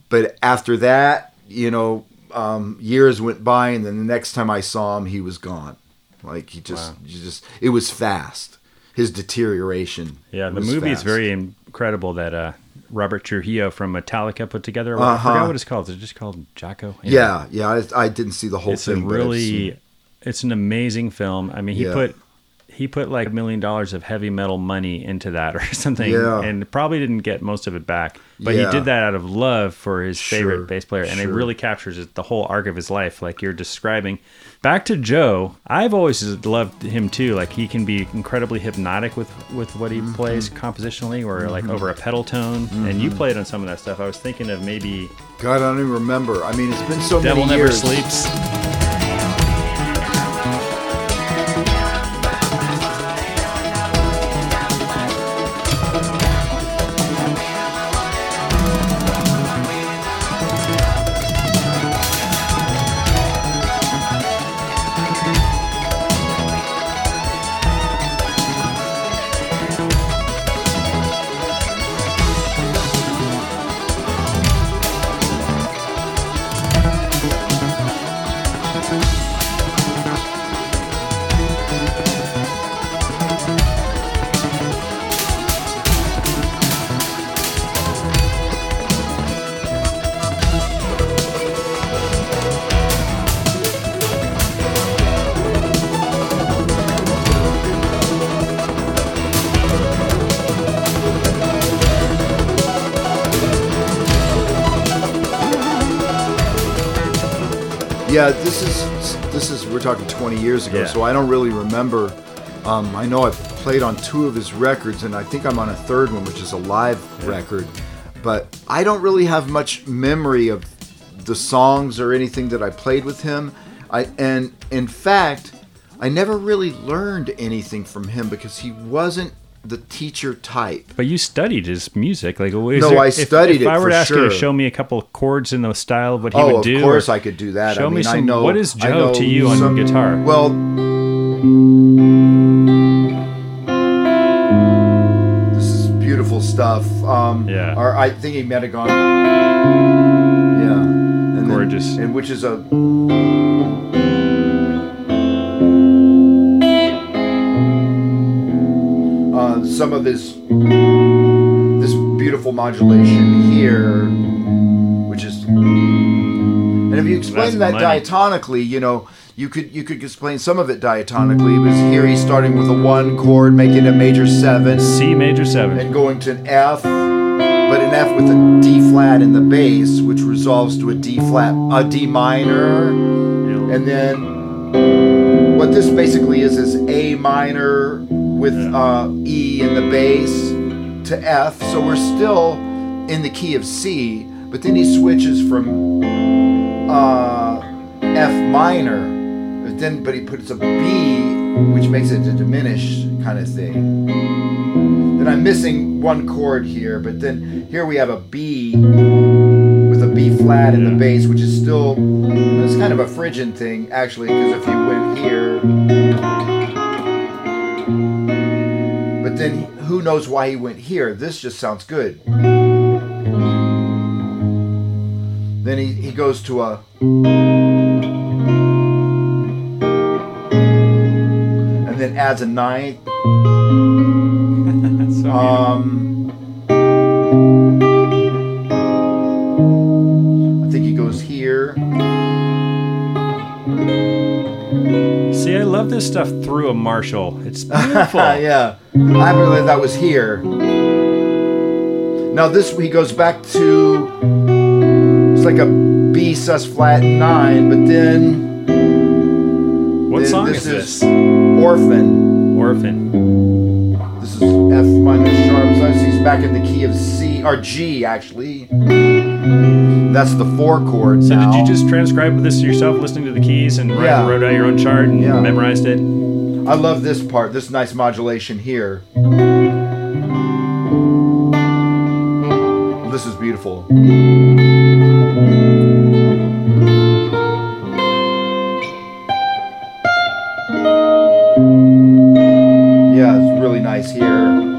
But after that, you know, um, years went by, and then the next time I saw him, he was gone. Like he just, Wow. you just, it was fast. His deterioration. Yeah, the movie is very incredible that uh, Robert Trujillo from Metallica put together. I Uh-huh. forgot what it's called. Is it just called Jaco? Yeah, yeah. I, I didn't see the whole it's a thing. but I've really it's an amazing film i mean he Yeah. put he put like a million dollars of heavy metal money into that or something Yeah. and probably didn't get most of it back but Yeah. he did that out of love for his Sure, favorite bass player and it really captures it- the whole arc of his life like you're describing back to joe i've always loved him too like he can be incredibly hypnotic with with what Mm-hmm. he plays compositionally or like over a pedal tone and you played on some of that stuff i was thinking of maybe God, I don't even remember. I mean, it's been so devil many never years. sleeps Yeah, this is this is we're talking 20 years ago, Yeah. so I don't really remember. Um, I know I played on two of his records, and I think I'm on a third one, which is a live record. but I don't really have much memory of the songs or anything that I played with him. I and in fact, I never really learned anything from him because he wasn't the teacher type. But you studied his music, like No, there- I if- studied if, it I were for to ask you to show me a couple of chords in the style of what he oh, would do, of course I could do that. Show I me mean, I some- know what is I Joe to you on guitar? Well, this is beautiful stuff. Um, Yeah. Or I think he met a gone. Yeah. And then- Gorgeous. and which is a. some of this this beautiful modulation here, which is and if you explain That's that diatonically, you know, you could you could explain some of it diatonically. Because here he's starting with a one chord, making a major seven, C major seven. and going to an F, but an F with a D flat in the bass, which resolves to a D flat, a D minor, and then what this basically is is A minor with uh, E in the bass to F. So we're still in the key of C, but then he switches from uh, F minor, but then but he puts a B, which makes it a diminished kind of thing. Then I'm missing one chord here, but then here we have a B with a B flat in the bass, which is still it's kind of a Phrygian thing actually, because if you went here, then who knows why he went here? This just sounds good. Then he, he goes to a and then adds a ninth. So. Um, I think he goes here. See, I love this stuff through a Marshall. It's beautiful. yeah, I believe that was here. Now this he goes back to it's like a B sus flat nine, but then What then song this is this? Orphan. Orphan. This is F minor sharp. So he's back in the key of C or G actually. That's the four chord So now. did you just transcribe this yourself, listening to the keys, and Yeah. wrote out your own chart and Yeah. memorized it? I love this part, this nice modulation here. This is beautiful. Yeah, it's really nice here.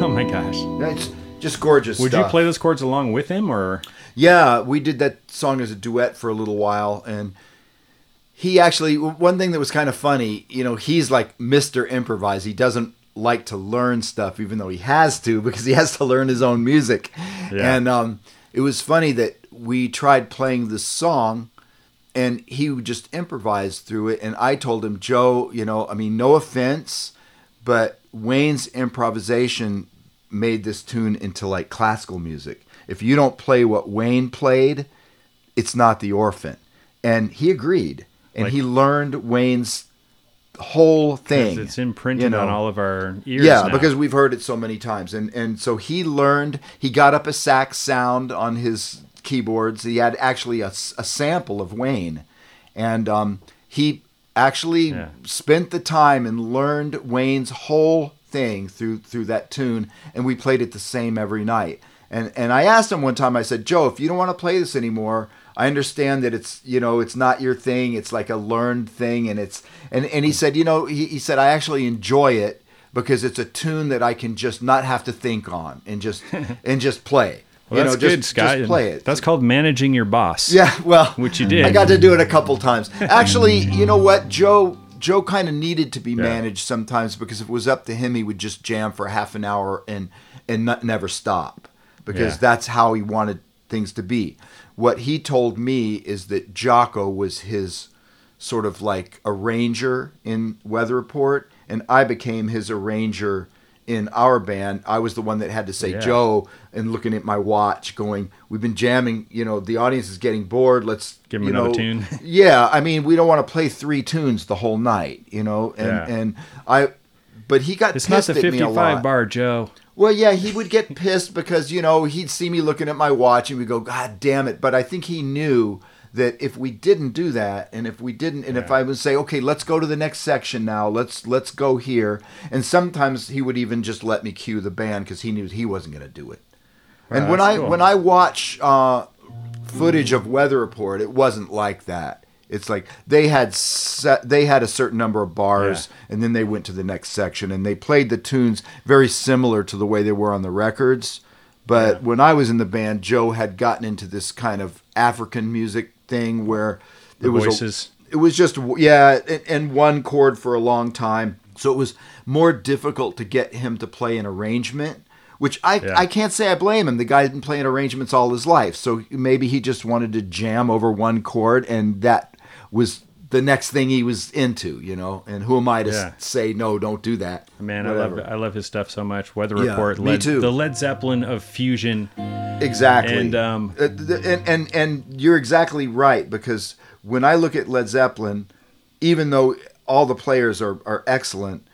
Oh my gosh! It's just gorgeous Would stuff. you play those chords along with him, or Yeah, we did that song as a duet for a little while, and he actually one thing that was kind of funny. You know, he's like Mr. Improvise. He doesn't like to learn stuff, even though he has to, because he has to learn his own music. Yeah. And um, it was funny that we tried playing this song, and he would just improvised through it. And I told him, Joe, you know, I mean, no offense, but Wayne's improvisation made this tune into like classical music. If you don't play what Wayne played, it's not the orphan. And he agreed. And Like- he learned Wayne's whole thing. it's imprinted you know. on all of our ears? Yeah, now? because we've heard it so many times. And and so he learned, he got up a sax sound on his keyboards. He had actually a, a sample of Wayne. And um, he actually Yeah. spent the time and learned Wayne's whole thing through through that tune and we played it the same every night. And and I asked him one time I said, "Joe, if you don't want to play this anymore, I understand that it's, you know, it's not your thing. It's like a learned thing and it's and and he said, "You know, he, he said I actually enjoy it because it's a tune that I can just not have to think on and just and just play. well, you that's know, good, just, Scott. just play it. That's called managing your boss. Yeah, well, Which you did. I got to do it a couple times. Actually, you know what, Joe? Joe kind of needed to be Yeah. managed sometimes because if it was up to him, he would just jam for half an hour and and not, never stop because Yeah. that's how he wanted things to be. What he told me is that Jaco was his sort of like arranger in Weather Report, and I became his arranger in our band. I was the one that had to say Yeah. Joe and looking at my watch, going, "We've been jamming. You know, the audience is getting bored. Let's give you another know- tune." yeah, I mean, we don't want to play three tunes the whole night, you know. And Yeah. and I, but he got It's not pissed the at me a 55 lot. bar, Joe. Well, yeah, he would get pissed because you know he'd see me looking at my watch and we'd go, "God damn it!" But I think he knew that if we didn't do that, and if we didn't, and if I would say, "Okay, let's go to the next section now. Let's let's go here," and sometimes he would even just let me cue the band because he knew he wasn't going to do it. And when I cool. when I watch uh, footage of Weather Report, it wasn't like that. It's like they had they had a certain number of bars, and then they went to the next section, and they played the tunes very similar to the way they were on the records. But Yeah. when I was in the band, Joe had gotten into this kind of African music thing where it The was a- it was just yeah, and, and one chord for a long time. So it was more difficult to get him to play an arrangement, which I Yeah. I can't say I blame him. The guy's been playing arrangements all his life, so maybe he just wanted to jam over one chord, and that was the next thing he was into, you know. And who am I to Yeah. say no? Don't do that. Man, I love I love his stuff so much. Weather Yeah, Report, me Led, too. the Led Zeppelin of fusion. Exactly. And, um, Uh, and, and and you're exactly right because when I look at Led Zeppelin, even though all the players are, are excellent,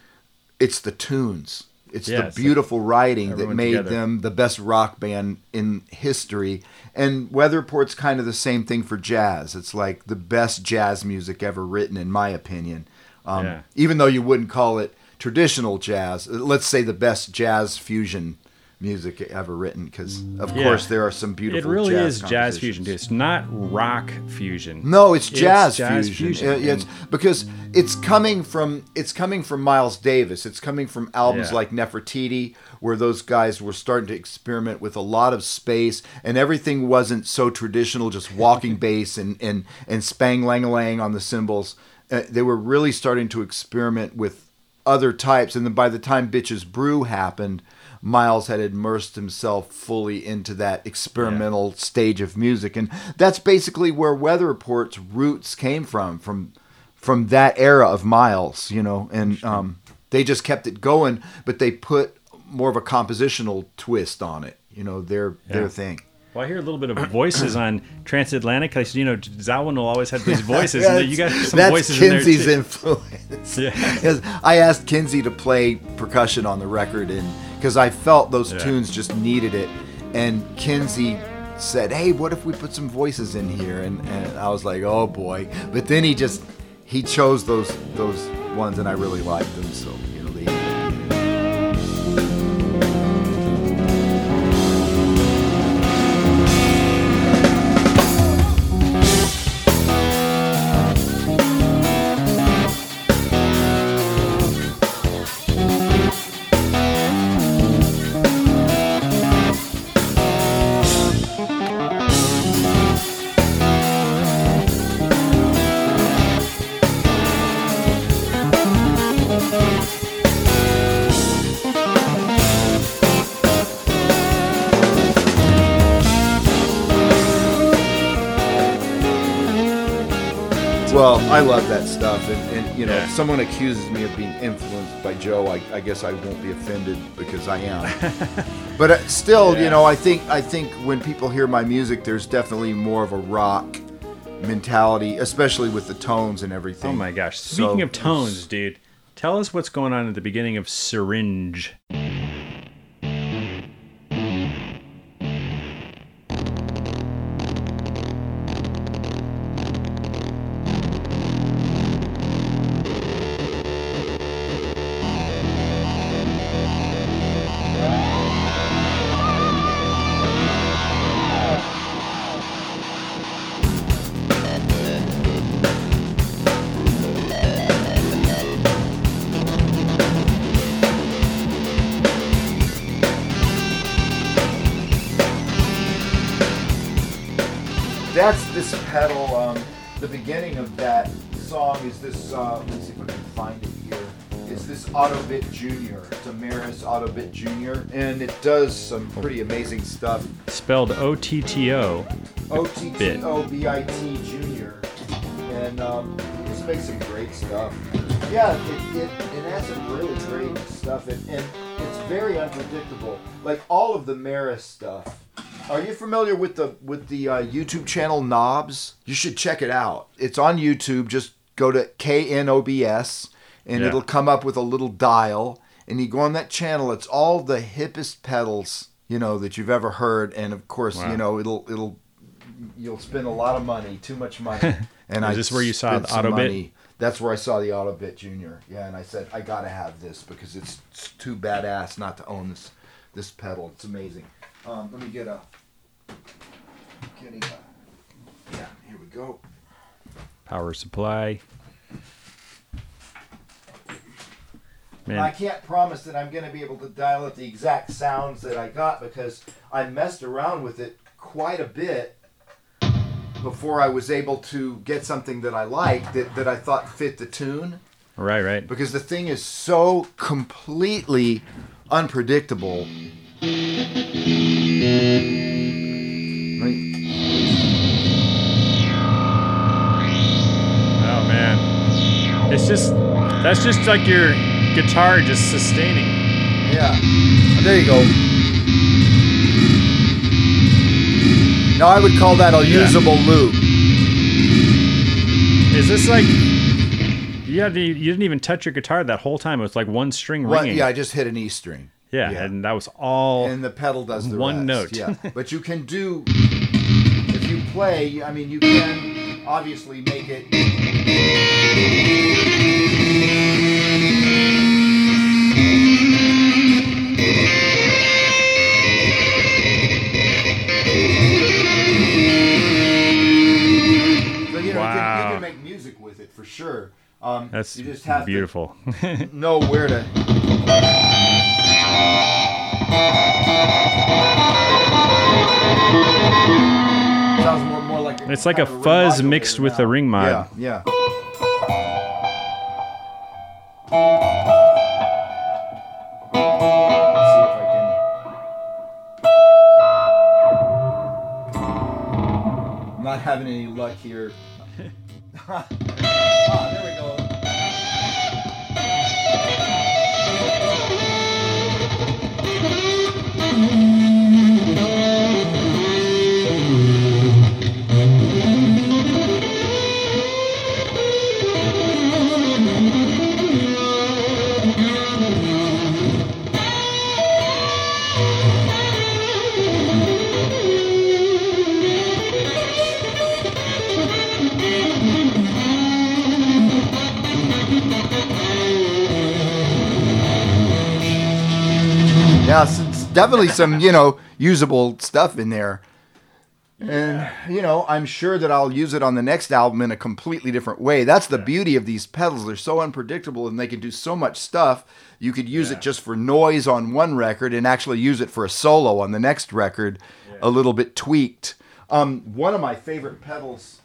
it's the tunes. It's Yeah, the beautiful writing that made together. them the best rock band in history. And Weather Report's kind of the same thing for jazz. It's like the best jazz music ever written, in my opinion. Um, Yeah. Even though you wouldn't call it traditional jazz, uh, let's say the best jazz fusion music ever written, because of Yeah. course there are some beautiful. It really jazz is jazz fusion. It's not rock fusion. No, it's jazz, jazz fusion. fusion. Uh, It's because it's coming from it's coming from Miles Davis. It's coming from albums Yeah. like Nefertiti, where those guys were starting to experiment with a lot of space, and everything wasn't so traditional, just walking bass and and and spang lang lang on the cymbals. Uh, they were really starting to experiment with other types, and then by the time Bitches Brew happened. Miles had immersed himself fully into that experimental stage of music, and that's basically where Weather Report's roots came from from from that era of Miles, you know, and um, they just kept it going, but they put more of a compositional twist on it, you know, their Yeah. their thing. Well, I hear a little bit of voices on Transatlantic. I said, you know, Zawinul always have these voices, and you got some that's voices Kinsey's in there too. influence. Yeah. I asked Kinsey to play percussion on the record, and because I felt those Yeah. tunes just needed it, and Kinsey said, "Hey, what if we put some voices in here?" And, and I was like, "Oh boy!" But then he just he chose those those ones, and I really liked them. So love that stuff, and, and you know, Yeah. if someone accuses me of being influenced by Joe, I, I guess I won't be offended because I am. but uh, still, you know, I think I think when people hear my music, there's definitely more of a rock mentality, especially with the tones and everything. Oh my gosh! So Speaking of tones, dude, tell us what's going on at the beginning of Syringe. Meris Ottobit Junior, and it does some pretty amazing stuff. Spelled O T T O. O T T O B I T Junior, and um, just makes some great stuff. Yeah, it, it, it has some really great stuff, and, and it's very unpredictable. Like all of the Meris stuff. Are you familiar with the with the uh, YouTube channel Knobs? You should check it out. It's on YouTube. Just go to K N O B S, and Yeah. it'll come up with a little dial, and you go on that channel. It's all the hippest pedals you know that you've ever heard, and of course, Wow. you know it'll it'll you'll spend a lot of money, too much money. And Is I this where you saw the auto money. That's where I saw the Ottobit Junior. Yeah, and I said I gotta have this because it's, it's too badass not to own this this pedal. It's amazing. Um, let me get a. Getting a yeah, here we go. Power supply. I can't promise that I'm going to be able to dial up the exact sounds that I got because I messed around with it quite a bit before I was able to get something that I liked that, that I thought fit the tune. right, right. Because the thing is so completely unpredictable. Right. Oh man, it's just that's just like your guitar just sustaining. Yeah. There you go. Now I would call that a Yeah. usable loop. Is this like you had to, you didn't even touch your guitar that whole time? It was like one string Well, ringing. yeah, I just hit an E string. yeah, yeah. and that was all. and the pedal does the One rest. note. Yeah, but you can do if you play. I mean, you can obviously make it. For sure. Um, that's you just have beautiful. to know where to. Sounds more, more like It's like a fuzz mixed with now. a ring mod. Yeah, yeah. Let's see if I can. I'm not having any luck here. ah, there we go. Yeah, s- it's definitely some, you know, usable stuff in there. And, you know, I'm sure that I'll use it on the next album in a completely different way. That's the beauty of these pedals. They're so unpredictable and they can do so much stuff. You could use Yeah. it just for noise on one record and actually use it for a solo on the next record, a little bit tweaked. Um, one of my favorite pedals,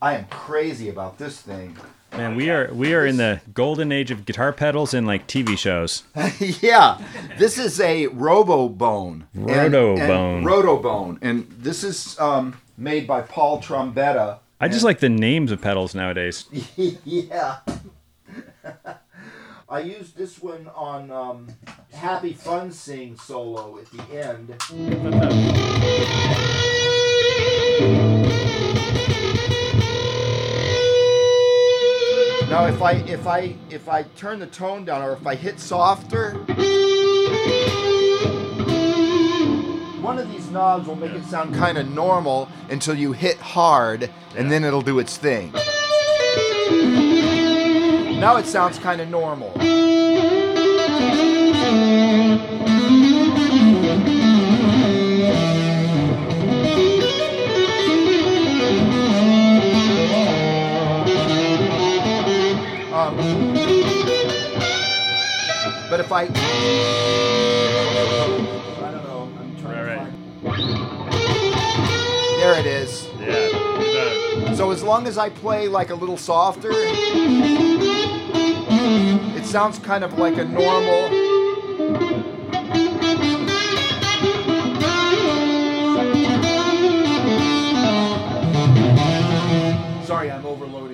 I am crazy about this thing. Man, we are we are in the golden age of guitar pedals and like TV shows. yeah, this is a Robo Bone. And- Rotobone. And, Rotobone, and this is um, made by Paul Trombetta. I just like the names of pedals nowadays. yeah. I used this one on um, Happy Fun Sing solo at the end. Now, if I if I if I turn the tone down or if I hit softer, one of these knobs will make it sound kind of normal until you hit hard, and then it'll do its thing. Now it sounds kind of normal. But if I, I don't know, I'm trying Right, to find. There it is. Yeah. So as long as I play like a little softer, it sounds kind of like a normal. Sorry, I'm overloading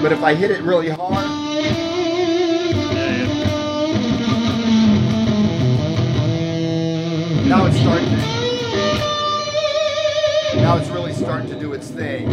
But if I hit it really hard, Now it's really starting to do its thing.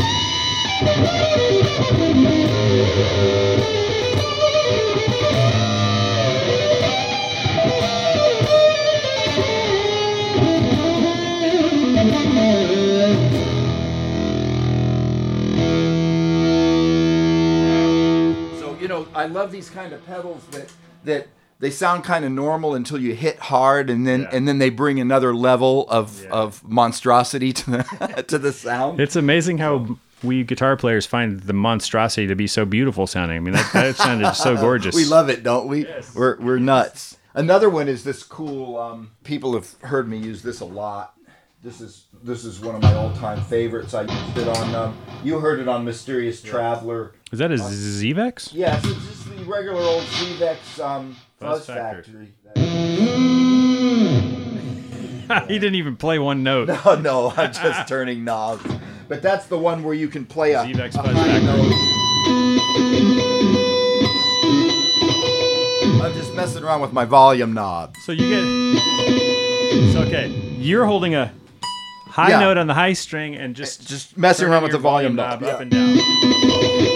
So you know, I love these kind of pedals that that they sound kind of normal until you hit hard, and then Yeah. and then they bring another level of Yeah. of monstrosity to the to the sound. It's amazing how we guitar players find the monstrosity to be so beautiful sounding. I mean, that, that sounded so gorgeous. We love it, don't we? Yes. We're we're nuts. Another one is this cool. Um, people have heard me use this a lot. This is this is one of my all time favorites. I used it on. Um, you heard it on Mysterious Traveler. Is that a Zvex? Yeah, it's just the regular old Zvex um, Fuzz Fuzz, Factory. Factory. he didn't even play one note. No, no, I'm just turning knobs. But that's the one where you can play a, Zvex a high note. I'm just messing around with my volume knob. So you get. So okay, you're holding a high Yeah. note on the high string and just Just messing around with the volume knob. up yeah. and down.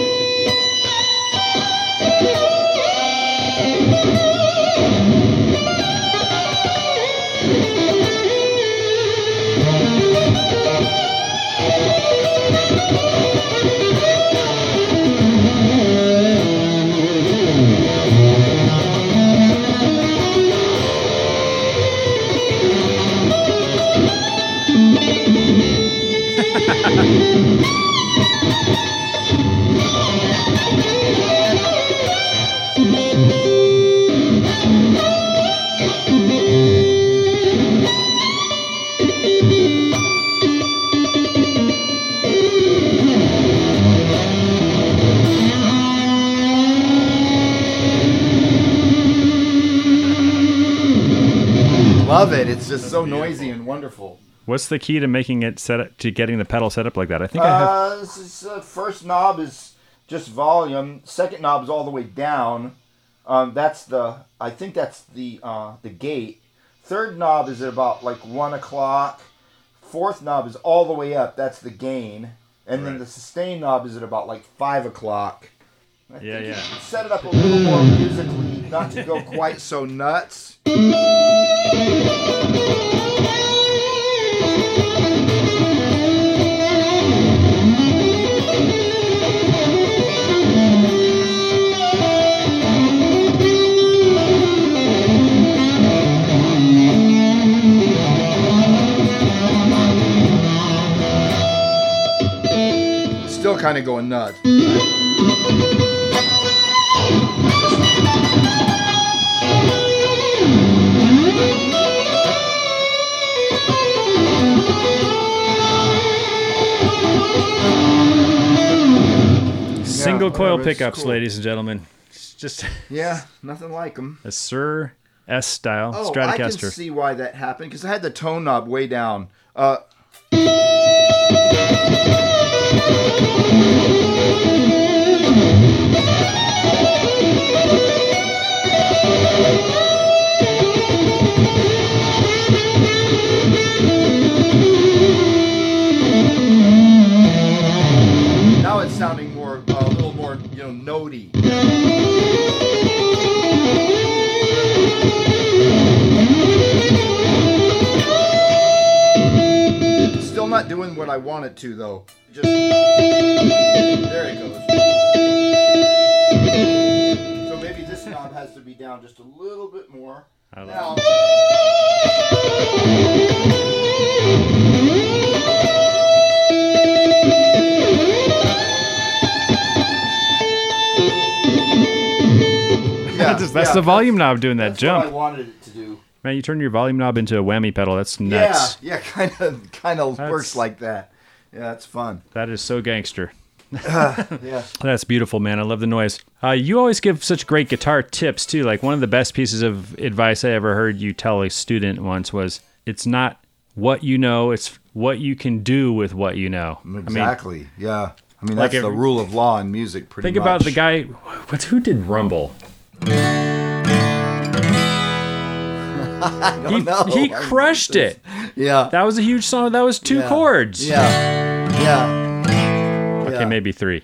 Love it. It's just so noisy and wonderful. What's the key to making it set up to getting the pedal set up like that? I think I have. Uh, this is, uh, first knob is just volume. Second knob is all the way down. Um, that's the. I think that's the uh, the gate. Third knob is at about like one o'clock. Fourth knob is all the way up. That's the gain. And then the sustain knob is at about like five o'clock. I Yeah, think yeah. Set it up a little more musically, not to go quite so nuts. Still kind of going nuts. Single coil whatever, it's pickups, cool. ladies and gentlemen. It's just Yeah, nothing like them. a Suhr S style Oh, I can Stratocaster. see why that happened because I had the tone knob way down. Uh, more, you know, notey. Still not doing what I want it to though. Just there it goes. So maybe this knob has to be down just a little bit more. Now, yeah, That's, that's yeah, the volume knob doing that That's what I jump. wanted it to do. Man, you turn your volume knob into a whammy pedal. That's nuts. Yeah, yeah, kind of, kind of That's- works like that. Yeah, that's fun. That is so gangster. Yeah. That's beautiful, man. I love the noise. Uh, you always give such great guitar tips too. Like one of the best pieces of advice I ever heard you tell a student once was, "It's not what you know; it's what you can do with what you know." I mean, Exactly. yeah. I mean, Like that's the rule of law in music. Pretty much. Think about the guy. What's who did Rumble? He, know. he crushed it. Yeah. That was a huge song. That was two yeah. chords. Yeah. Yeah. Okay, Yeah. maybe three.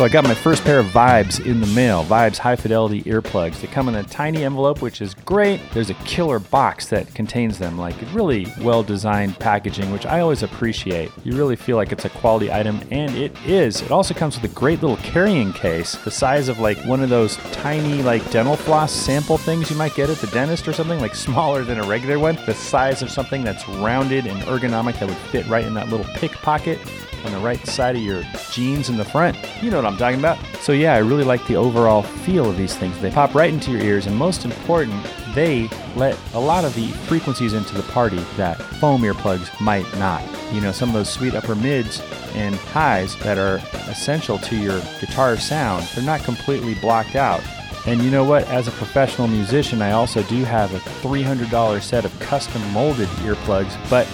So I got my first pair of Vibes in the mail. Vibes high fidelity earplugs. They come in a tiny envelope, which is great. There's a killer box that contains them, like really well designed packaging, which I always appreciate. You really feel like it's a quality item, and it is. It also comes with a great little carrying case, the size of like one of those tiny like dental floss sample things you might get at the dentist or something, like smaller than a regular one. The size of something that's rounded and ergonomic that would fit right in that little pick pocket on the right side of your jeans in the front. You know what I'm talking about. So yeah, I really like the overall feel of these things. They pop right into your ears, and most important, they let a lot of the frequencies into the party that foam earplugs might not. You know, some of those sweet upper mids and highs that are essential to your guitar sound, they're not completely blocked out. And you know what? As a professional musician, I also do have a $300 set of custom molded earplugs, but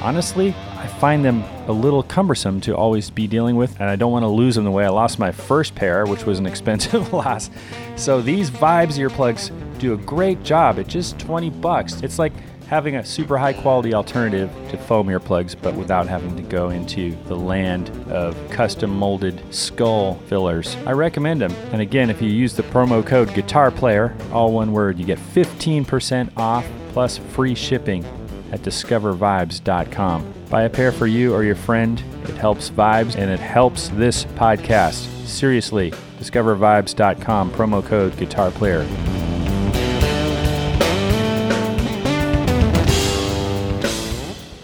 honestly, I find them a little cumbersome to always be dealing with, and I don't want to lose them the way I lost my first pair, which was an expensive loss. So these Vibes earplugs do a great job at just 20 bucks. It's like having a super high quality alternative to foam earplugs, but without having to go into the land of custom molded skull fillers. I recommend them. And again, if you use the promo code Guitar Player, all one word, you get 15% off plus free shipping at discovervibes.com. Buy a pair for you or your friend. It helps vibes and it helps this podcast. Seriously, discovervibes.com, promo code guitar player.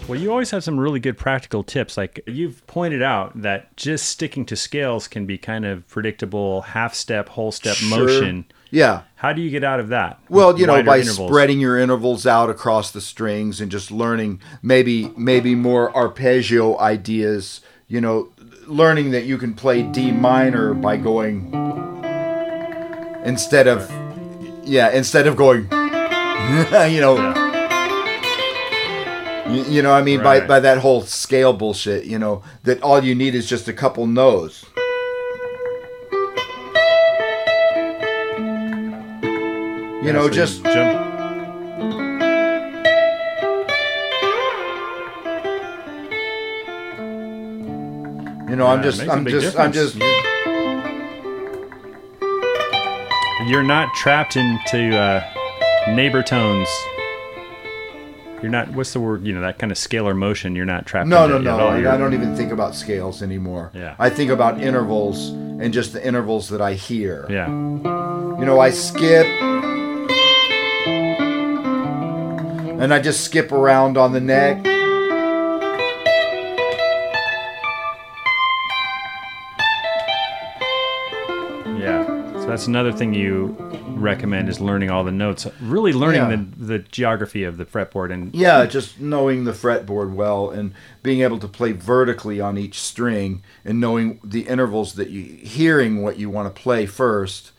Well, you always have some really good practical tips. Like you've pointed out that just sticking to scales can be kind of predictable half step, whole step Sure. motion. Yeah. How do you get out of that? Well, you know, by intervals? spreading your intervals out across the strings and just learning maybe maybe more arpeggio ideas, you know, learning that you can play D minor by going instead of yeah, instead of going you know, you, you know, I mean by Right. by that whole scale bullshit, you know, that all you need is just a couple no's. You Yeah, know, so just jump. you know, I'm Yeah, it just I'm just I'm just You're, you're not trapped into uh, neighbor tones. You're not. What's the word? You know that kind of scalar motion. You're not trapped. No, into no, no. I, I don't even think about scales anymore. Yeah. I think about intervals and just the intervals that I hear. Yeah. You know, I skip and I just skip around on the neck. Yeah. So that's another thing you recommend is learning all the notes. Really learning Yeah. the the geography of the fretboard and Yeah, just knowing the fretboard well and being able to play vertically on each string and knowing the intervals that you hearing what you want to play first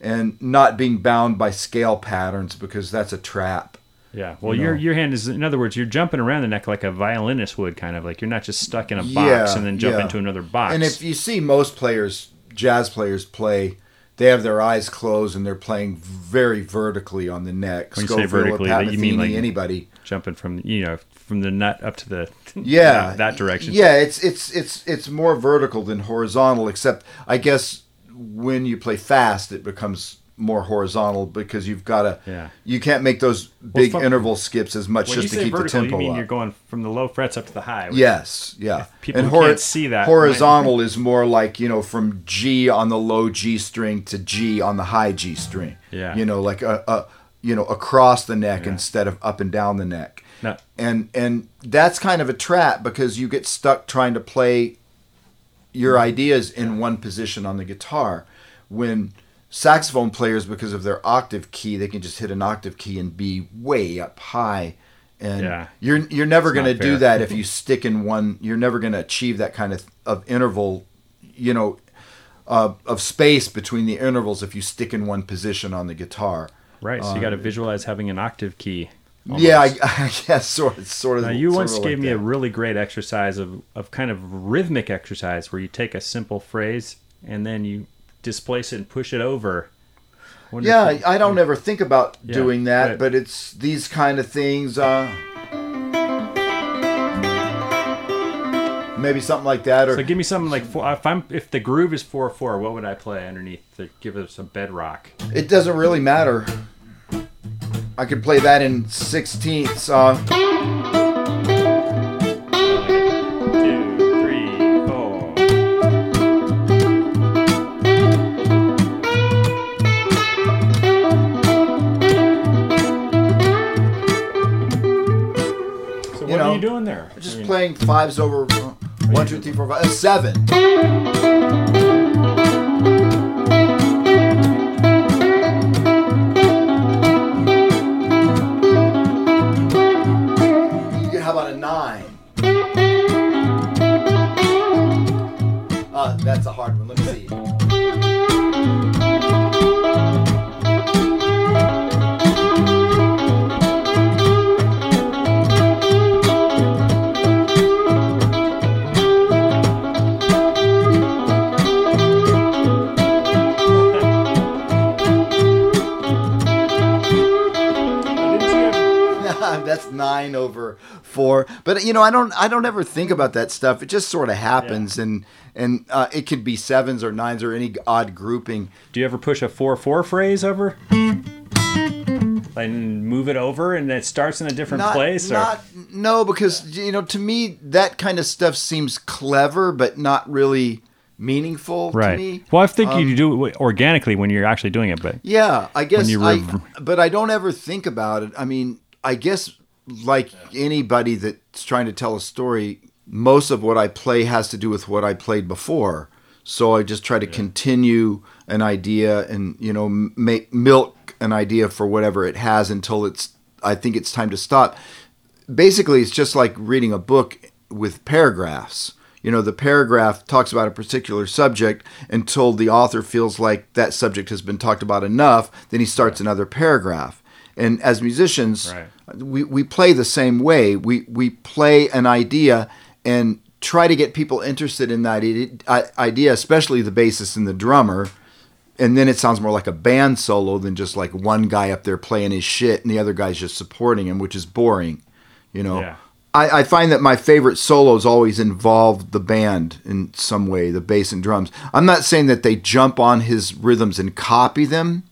and not being bound by scale patterns because that's a trap. Yeah. Well, You your know. your hand is in other words, you're jumping around the neck like a violinist would, kind of like you're not just stuck in a box Yeah, and then jump yeah. into another box. And if you see most players, jazz players play, they have their eyes closed and they're playing very vertically on the neck. When you say Scofield, vertically, Pat you mean like- anybody. jumping from you know from the nut up to the Yeah, that direction. Yeah, it's it's it's it's more vertical than horizontal. Except I guess when you play fast, it becomes more horizontal because you've got to. Yeah. You can't make those big from- interval skips as much just to keep vertical, the you tempo mean up. you're going from the low frets up to the high. Yes, yeah. people and can't see that horizontal is more like you know from G on the low G string to G on the high G string. Yeah. You know, like a, a you know across the neck Yeah. instead of up and down the neck. No. And and that's kind of a trap because you get stuck trying to play your ideas in one position on the guitar when saxophone players because of their octave key they can just hit an octave key and be way up high and Yeah. you're you're never going to do that if you stick in one you're never going to achieve that kind of of interval you know uh, of space between the intervals if you stick in one position on the guitar Right. So you got to visualize having an octave key. Yeah, I, almost. I guess sort of, sort of. Now, you once gave like me a really great exercise of, of kind of rhythmic exercise where you take a simple phrase and then you displace it and push it over. Wonder Yeah, if you- I I don't ever think about Yeah, doing that, right. but it's these kind of things. Uh, maybe something like that, or So give me something like four, if I'm if the groove is four four, what would I play underneath to give us a bedrock? it doesn't really matter. I could play that in sixteenths. Uh, playing fives over one, two, three, four, five, uh, seven. But you know, I don't, I don't ever think about that stuff. It just sort of happens, and and uh, it could be sevens or nines or any odd grouping. Do you ever push a four four phrase over? And move it over, and it starts in a different Not, place. Or not, no, because you know, to me, that kind of stuff seems clever, but not really meaningful right. to me. Well, I think Um, you do it organically when you're actually doing it, but Yeah, I guess I, but I don't ever think about it. I mean, I guess like anybody that's trying to tell a story, most of what I play has to do with what I played before. So I just try to continue an idea and you know make milk an idea for whatever it has until it's I think it's time to stop. Basically, it's just like reading a book with paragraphs. You know, the paragraph talks about a particular subject until the author feels like that subject has been talked about enough, then he starts another paragraph. And as musicians, Right. We, we play the same way. We, we play an idea and try to get people interested in that idea, especially the bassist and the drummer. And then it sounds more like a band solo than just like one guy up there playing his shit and the other guy's just supporting him, which is boring. You know, Yeah. I, I find that my favorite solos always involve the band in some way, the bass and drums. I'm not saying that they jump on his rhythms and copy them,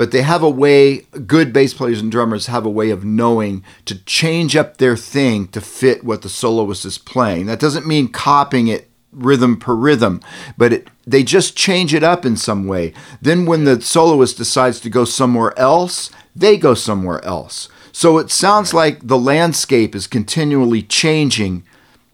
but they have a way, good bass players and drummers have a way of knowing to change up their thing to fit what the soloist is playing. That doesn't mean copying it rhythm per rhythm, but it, they just change it up in some way. Then when the soloist decides to go somewhere else, they go somewhere else. So it sounds like the landscape is continually changing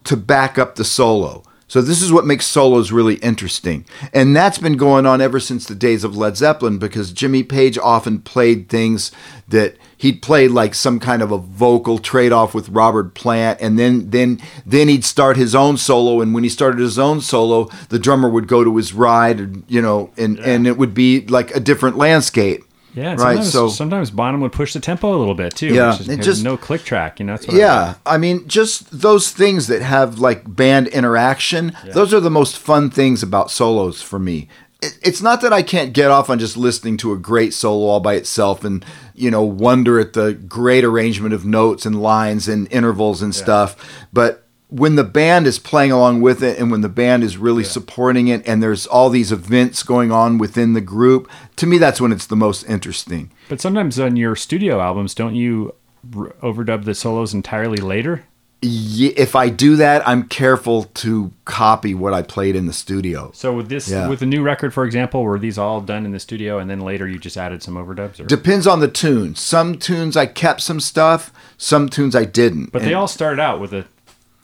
to back up the solo. So this is what makes solos really interesting. And that's been going on ever since the days of Led Zeppelin because Jimmy Page often played things that he'd played like some kind of a vocal trade-off with Robert Plant and then then then he'd start his own solo and when he started his own solo the drummer would go to his ride and you know and and it would be like a different landscape. Yeah, right, sometimes, so- sometimes Bonham would push the tempo a little bit too. Yeah, which is, it just- no click track. You know, that's what I Yeah, I mean, just those things that have like band interaction, those are the most fun things about solos for me. It- It's not that I can't get off on just listening to a great solo all by itself and, you know, wonder at the great arrangement of notes and lines and intervals and stuff, but when the band is playing along with it and when the band is really supporting it and there's all these events going on within the group, to me that's when it's the most interesting. But sometimes on your studio albums, don't you r- overdub the solos entirely later? If I do that, I'm careful to copy what I played in the studio. So with this, Yeah. with the new record, for example, were these all done in the studio and then later you just added some overdubs? Or? Depends on the tune. Some tunes I kept some stuff, some tunes I didn't. but they all started out with the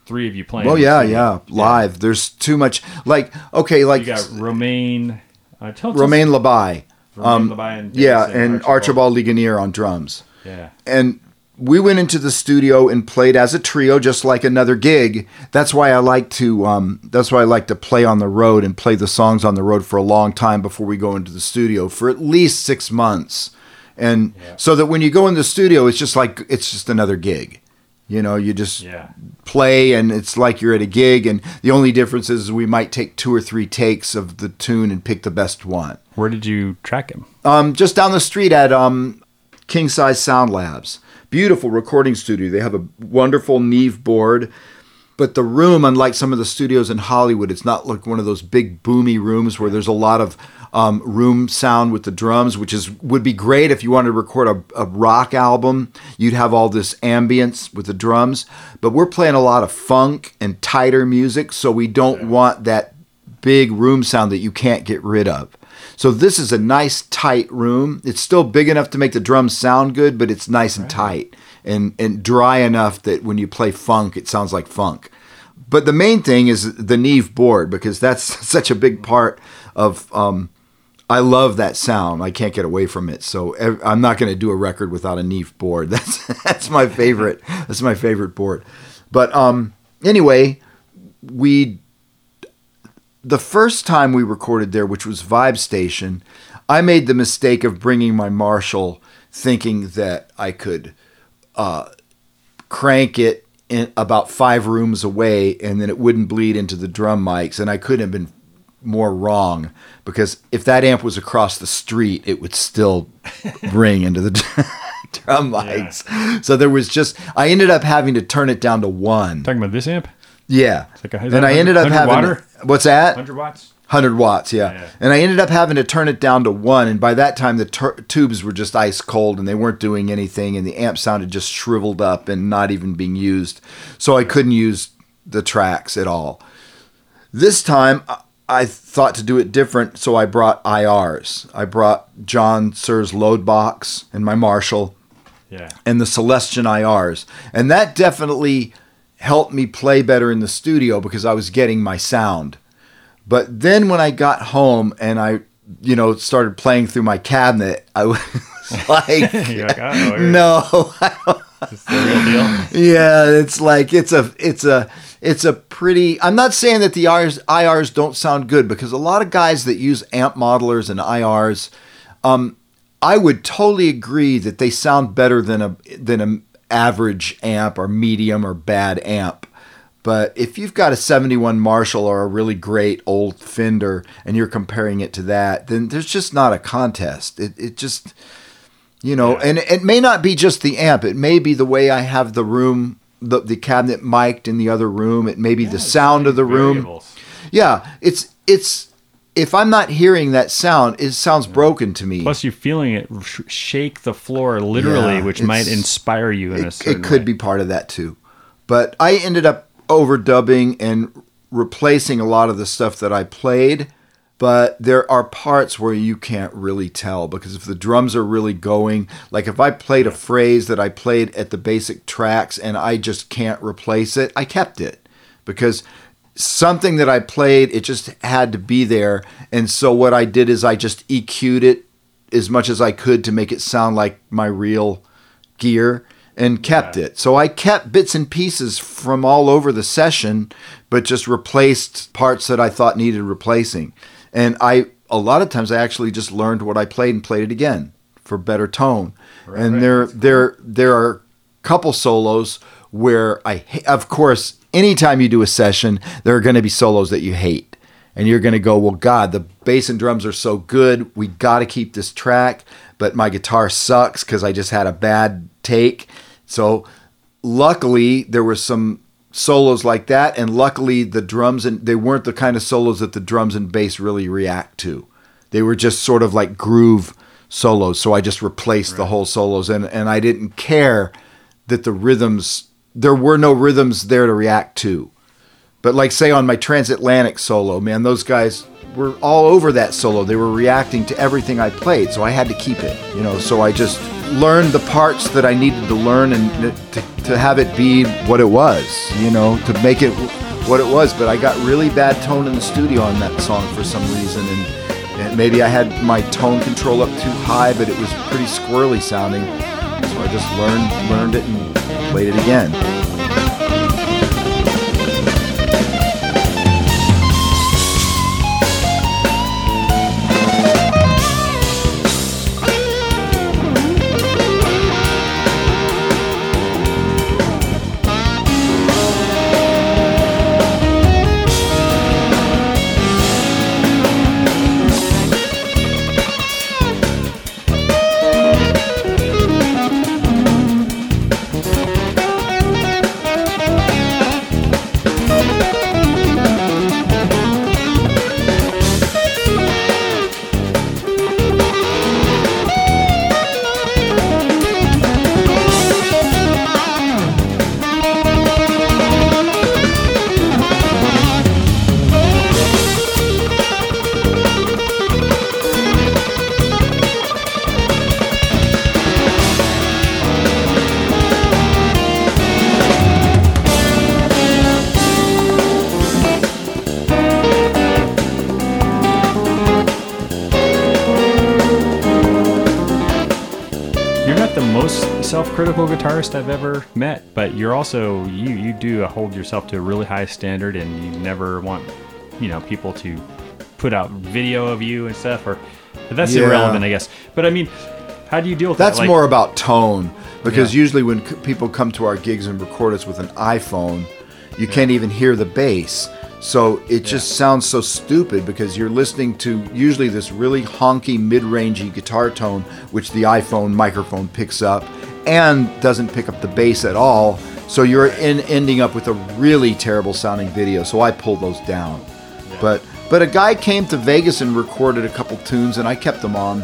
three of you playing. Well, in yeah, yeah, live. There's too much. Like, okay, like You got Romaine, uh, tell, Romain Labaye. Romain Labaye and Yeah, and Archibald Ligonnet on drums. Yeah, and we went into the studio and played as a trio just like another gig that's why i like to um, that's why i like to play on the road and play the songs on the road for a long time before we go into the studio for at least six months and so that when you go in the studio, it's just like it's just another gig. You know, you just Yeah. play and it's like you're at a gig, and the only difference is we might take two or three takes of the tune and pick the best one. Where did you track him? Um, just down the street at um, King Size Sound Labs. Beautiful recording studio. They have a wonderful Neve board, but the room, unlike some of the studios in Hollywood, it's not like one of those big boomy rooms where there's a lot of um, room sound with the drums, which is would be great if you wanted to record a, a rock album. You'd have all this ambience with the drums, but we're playing a lot of funk and tighter music, so we don't want that big room sound that you can't get rid of. So this is a nice tight room. It's still big enough to make the drums sound good, but it's nice and tight and and dry enough that when you play funk, it sounds like funk. But the main thing is the Neve board because that's such a big part of. Um, I love that sound. I can't get away from it. So I'm not going to do a record without a Neve board. That's that's my favorite. That's my favorite board. But um, anyway, we the first time we recorded there, which was Vibe Station, I made the mistake of bringing my Marshall, thinking that I could uh, crank it in about five rooms away, and then it wouldn't bleed into the drum mics. And I couldn't have been more wrong because if that amp was across the street, it would still ring into the drum mics. So there was just I ended up having to turn it down to one. Talking about this amp? Yeah. like a- and I ended up having water? what's that? 100 watts? 100 watts, yeah. Yeah. And I ended up having to turn it down to one. And by that time, the tur tubes were just ice cold and they weren't doing anything. And the amp sounded just shriveled up and not even being used. So I couldn't use the tracks at all. This time, uh, I- I thought to do it different. So I brought IRs. I brought John Suhr's load box and my Marshall Yeah. and the Celestion IRs. And that definitely helped me play better in the studio because I was getting my sound. But then when I got home and I, you know, started playing through my cabinet, I was like, like, oh, no, Is deal? yeah, it's like it's a it's a it's a pretty. I'm not saying that the IRs, IRs don't sound good because a lot of guys that use amp modelers and IRs, um, I would totally agree that they sound better than a than an average amp or medium or bad amp. But if you've got a 71 Marshall or a really great old Fender and you're comparing it to that, then there's just not a contest. It, it just, you know, and it may not be just the amp. It may be the way I have the room, the, the cabinet mic'd in the other room. It may be the sound of the room. Variables. Yeah, it's it's if I'm not hearing that sound, it sounds broken to me. Plus, you're feeling it sh- shake the floor literally, Yeah, which might inspire you in a it, certain it could way. be part of that too. But I ended up overdubbing and replacing a lot of the stuff that I played. But there are parts where you can't really tell because if the drums are really going, like if I played a phrase that I played at the basic tracks and I just can't replace it, I kept it because something that I played, it just had to be there. And so what I did is I just EQ'd it as much as I could to make it sound like my real gear and kept it. So I kept bits and pieces from all over the session, but just replaced parts that I thought needed replacing. And I a lot of times I actually just learned what I played and played it again for better tone. and right. there there there are couple solos where I of course anytime you do a session there are going to be solos that you hate and you're going to go well god the bass and drums are so good we got to keep this track but my guitar sucks cuz I just had a bad take so luckily there were some solos like that and luckily the drums and they weren't the kind of solos that the drums and bass really react to. They were just sort of like groove solos so i just replaced the whole solos and and i didn't care that the rhythms there were no rhythms there to react to. But like say on my transatlantic solo man those guys were all over that solo. They were reacting to everything i played so i had to keep it you know so i just learned the parts that i needed to learn and to, to have it be what it was you know to make it what it was. But i got really bad tone in the studio on that song for some reason and, and maybe i had my tone control up too high but it was pretty squirrely sounding. So i just learned learned it and played it again guitarist I've ever met, but you're also you you do hold yourself to a really high standard, and you never want you know people to put out video of you and stuff, or but that's Yeah. irrelevant, I guess. But I mean, how do you deal with That's that? Like, more about tone because Yeah. usually when c- people come to our gigs and record us with an iPhone, you can't even hear the bass. So it just sounds so stupid because you're listening to usually this really honky mid-rangey guitar tone which the iPhone microphone picks up and doesn't pick up the bass at all. So you're in, ending up with a really terrible sounding video. So I pull those down. But but a guy came to Vegas and recorded a couple tunes and I kept them on.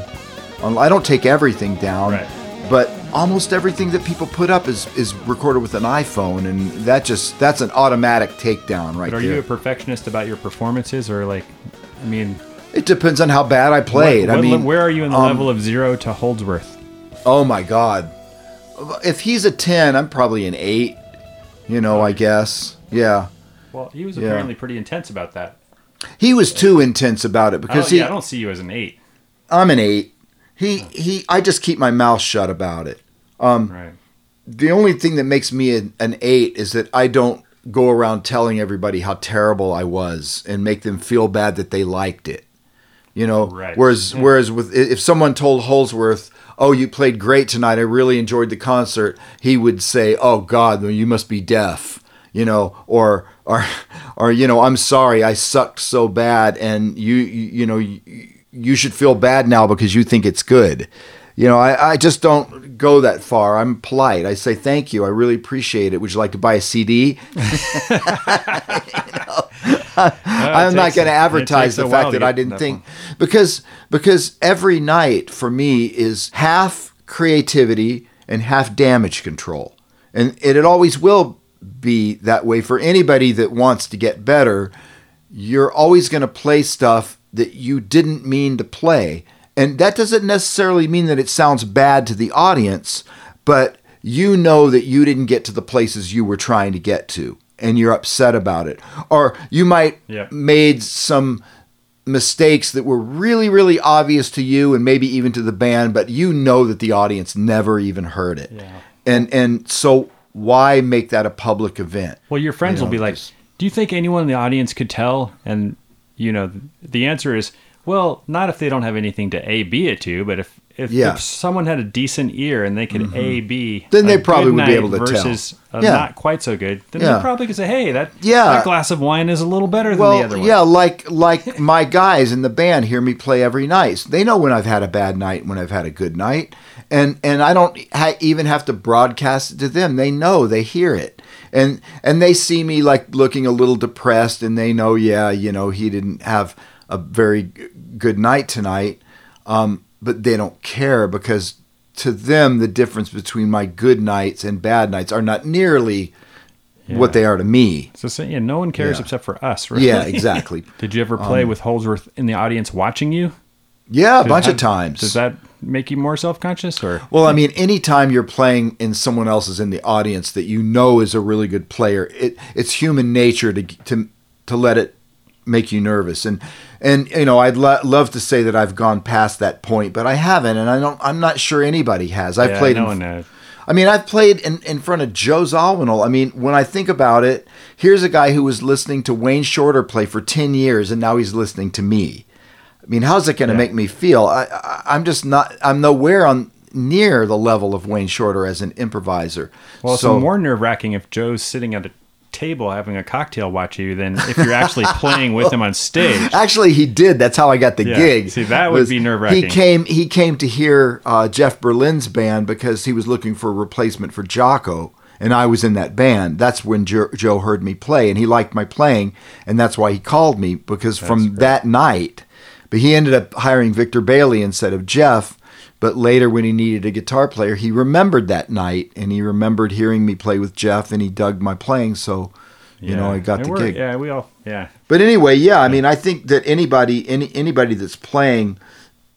I don't take everything down, Right. but almost everything that people put up is is recorded with an iPhone, and that just that's an automatic takedown right But are there. you a perfectionist about your performances, or like, I mean, it depends on how bad I played. what- I mean, where are you in the um, level of zero to Holdsworth? Oh my God! If he's a ten, I'm probably an eight. You know, I guess. Yeah, Well, he was yeah. apparently pretty intense about that. he was too intense about it because don't, he. yeah, I don't see you as an eight. I'm an eight. He he. I just keep my mouth shut about it. Um, Right. the only thing that makes me an, an eight is that I don't go around telling everybody how terrible I was and make them feel bad that they liked it. You know, Right. whereas whereas with if someone told Holdsworth, "Oh, you played great tonight. I really enjoyed the concert," he would say, "Oh God, you must be deaf." You know, or or or you know, I'm sorry, I sucked so bad, and you you, you know you, you should feel bad now because you think it's good. You know, I, I just don't go that far. I'm polite. I say thank you. I really appreciate it. Would you like to buy a CD? I'm not going to advertise the fact that I didn't that think because because every night for me is half creativity and half damage control, and it, it always will be that way for anybody that wants to get better. You're always going to play stuff that you didn't mean to play, and that doesn't necessarily mean that it sounds bad to the audience, but you know that you didn't get to the places you were trying to get to and you're upset about it or you might Yeah. made some mistakes that were really really obvious to you and maybe even to the band but you know that the audience never even heard it Yeah. and and so why make that a public event Well, your friends You will be like, "Do you think anyone in the audience could tell?" And you know, the answer is, "Well, not if they don't have anything to A B it to, but if if, Yeah. Mm-hmm. if someone had a decent ear and they could A B, Then they probably would be able to tell. versus a Yeah. not quite so good, then Yeah. they probably could say, "Hey, that Yeah. that glass of wine is a little better than the other one." yeah like like my guys in the band hear me play every night they know when i've had a bad night and when i've had a good night and and i don't ha- even have to broadcast it to them they know they hear it and and they see me like looking a little depressed and they know yeah you know he didn't have a very good night tonight um, but they don't care because to them the difference between my good nights and bad nights are not nearly what they are to me So, yeah, no one cares Yeah. except for us, right? yeah exactly Did you ever play Um, with Holdsworth in the audience watching you? yeah a bunch how- of times Does that make you more self-conscious, or Well, I mean, anytime you're playing and someone else is in the audience that you know is a really good player, it it's human nature to to to let it make you nervous. And and you know, I'd lo- love to say that I've gone past that point, but I haven't, and I don't. I'm not sure anybody has. I've Yeah, played. no in, one knows. I mean, I've played in, in front of Joe Zawinul. I mean, when I think about it, here's a guy who was listening to Wayne Shorter play for 10 years, and now he's listening to me. I mean, how's it going to Yeah. make me feel? I, I, I'm just not, I'm nowhere on near the level of Wayne Shorter as an improviser. Well, it's so, more nerve wracking if Joe's sitting at a table having a cocktail watch you than if you're actually playing with him on stage. Actually, he did. That's how I got the Yeah. gig. See, that would was be nerve-wracking. He came. He came to hear uh, Jeff Berlin's band because he was looking for a replacement for Jaco, and I was in that band. That's when Joe, Joe heard me play, and he liked my playing, and that's why he called me because from that night. But he ended up hiring Victor Bailey instead of Jeff. But later, when he needed a guitar player, he remembered that night, and he remembered hearing me play with Jeff, and he dug my playing. So, you know, I got And the gig. Yeah, we all. Yeah, But anyway, yeah, I mean, I think that anybody, any anybody that's playing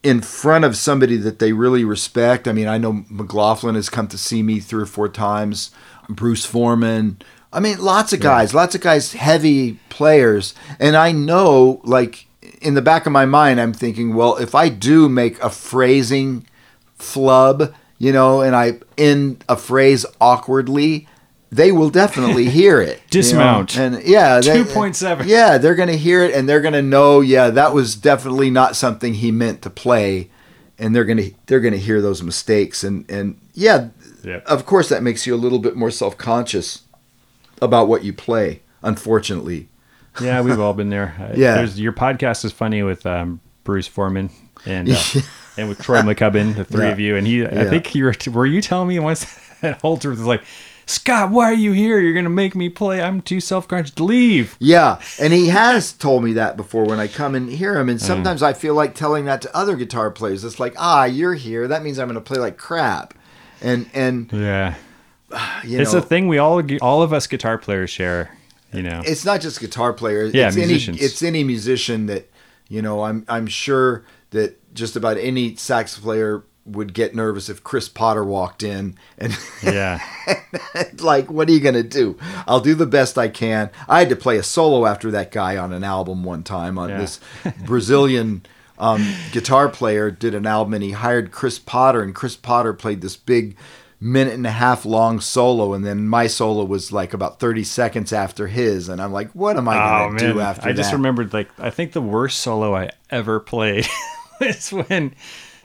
in front of somebody that they really respect. I mean, I know McLaughlin has come to see me three or four times. Bruce Forman. I mean, lots of guys, lots of guys, heavy players, and I know, like in the back of my mind, I'm thinking, well, if I do make a phrasing flub, you know, and I end a phrase awkwardly, they will definitely hear it. you know? Dismount. And yeah, they- 2.7. Yeah, they're going to hear it and they're going to know, yeah, that was definitely not something he meant to play and they're going to they're to hear those mistakes and and yeah, Yeah. of course that makes you a little bit more self-conscious about what you play, unfortunately. Yeah, we've all been there. Yeah. There's, your podcast is funny with um, Bruce Forman and uh, and with Troy McCubbin, the three Yeah. of you. And he, I think you were, were you telling me once that Holter was like, Scott, why are you here? You're gonna make me play. I'm too self conscious. To leave. Yeah, and he has told me that before when I come and hear him. And sometimes I feel like telling that to other guitar players. It's like, ah, you're here. That means I'm going to play like crap. And and Yeah, you it's a thing we all all of us guitar players share. You know. it's not just guitar players. Yeah, it's musicians. Any, it's any musician that you know. I'm I'm sure that just about any sax player would get nervous if Chris Potter walked in and yeah. like, what are you gonna do? I'll do the best I can. I had to play a solo after that guy on an album one time on Yeah. this Brazilian um, guitar player did an album and he hired Chris Potter and Chris Potter played this big minute and a half long solo and then my solo was like about 30 seconds after his and I'm like what am I Oh going to do man, after I just remembered like I think the worst solo I ever played was when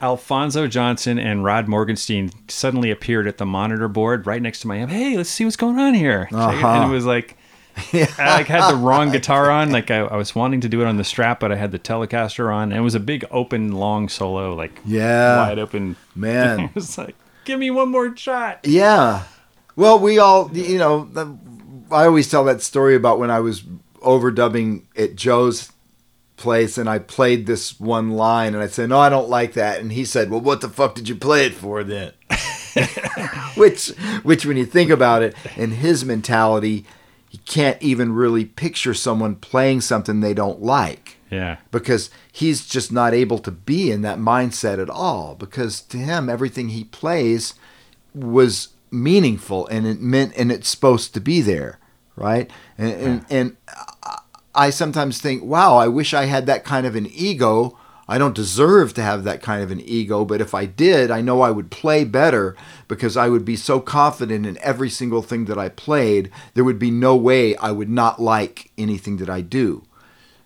Alphonso Johnson and Rod Morgenstein suddenly appeared at the monitor board right next to my amp. Hey, let's see what's going on here. Uh-huh. And it was like I like had the wrong guitar on. Like I, I was wanting to do it on the strap, but I had the Telecaster on. And it was a big open long solo, like Yeah. wide open. Man. it was like, give me one more shot. Yeah. Well, we all, you know, I always tell that story about when I was overdubbing at Joe's place and I played this one line and I said, "No, I don't like that." And he said, "Well, what the fuck did you play it for then?" which which when you think about it, in his mentality, he can't even really picture someone playing something they don't like Yeah. because he's just not able to be in that mindset at all because to him everything he plays was meaningful and it meant and it's supposed to be there right and and, and I- sometimes think wow i wish i had that kind of an ego i don't deserve to have that kind of an ego but if i did i know i would play better because i would be so confident in every single thing that i played there would be no way i would not like anything that i do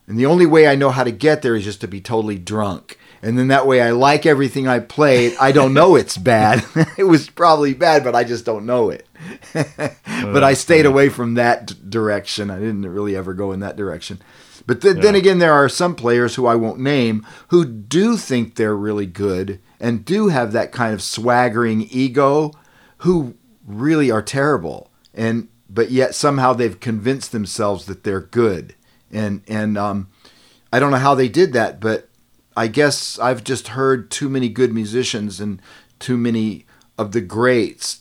and the only way I know how to get there is just to be totally drunk. And then that way I like everything I played. I don't know it's bad. it was probably bad, but I just don't know it. but I stayed away from that d- direction. I didn't really ever go in that direction. But th- then again, there are some players who I won't name who do think they're really good and do have that kind of swaggering ego who really are terrible. And but yet somehow they've convinced themselves that they're good and and um, I don't know how they did that, but I guess I've just heard too many good musicians and too many of the greats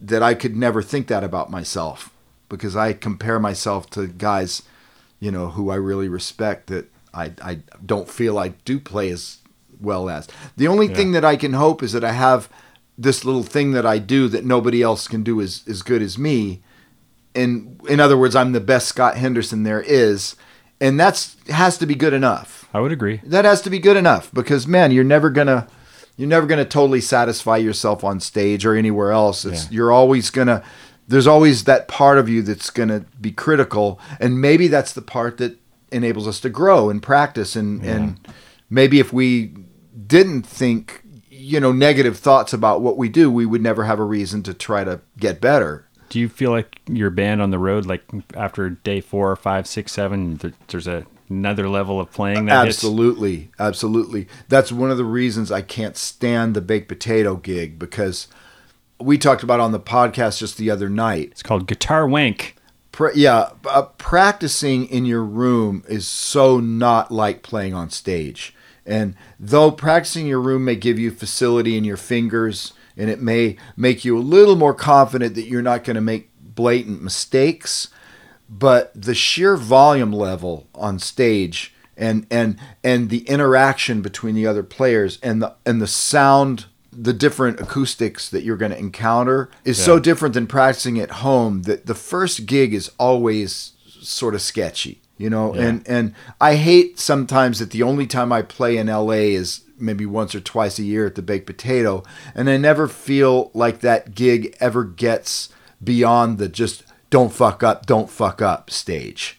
that I could never think that about myself because I compare myself to guys, you know, who I really respect that I I don't feel I do play as well as. The only Yeah. thing that I can hope is that I have this little thing that I do that nobody else can do as as good as me And in other words, I'm the best Scott Henderson there is, and that's has to be good enough. I would agree. That has to be good enough because man, you're never gonna you're never gonna totally satisfy yourself on stage or anywhere else. It's Yeah. you're always gonna there's always that part of you that's gonna be critical, and maybe that's the part that enables us to grow and practice and and maybe if we didn't think you know negative thoughts about what we do we would never have a reason to try to get better Do you feel like your band on the road, like after day four, five, six, seven, th- there's a, another level of playing that hits? Absolutely, absolutely. That's one of the reasons I can't stand the baked potato gig because we talked about on the podcast just the other night. It's called Guitar Wank. Pra- yeah, uh, practicing in your room is so not like playing on stage. And though practicing in your room may give you facility in your fingers and it may make you a little more confident that you're not going to make blatant mistakes, but the sheer volume level on stage and and and the interaction between the other players and the and the sound the different acoustics that you're going to encounter is so different than practicing at home that the first gig is always sort of sketchy you know Yeah. and and I hate sometimes that the only time I play in LA is maybe once or twice a year at the Baked Potato, and I never feel like that gig ever gets beyond the just don't fuck up, don't fuck up stage.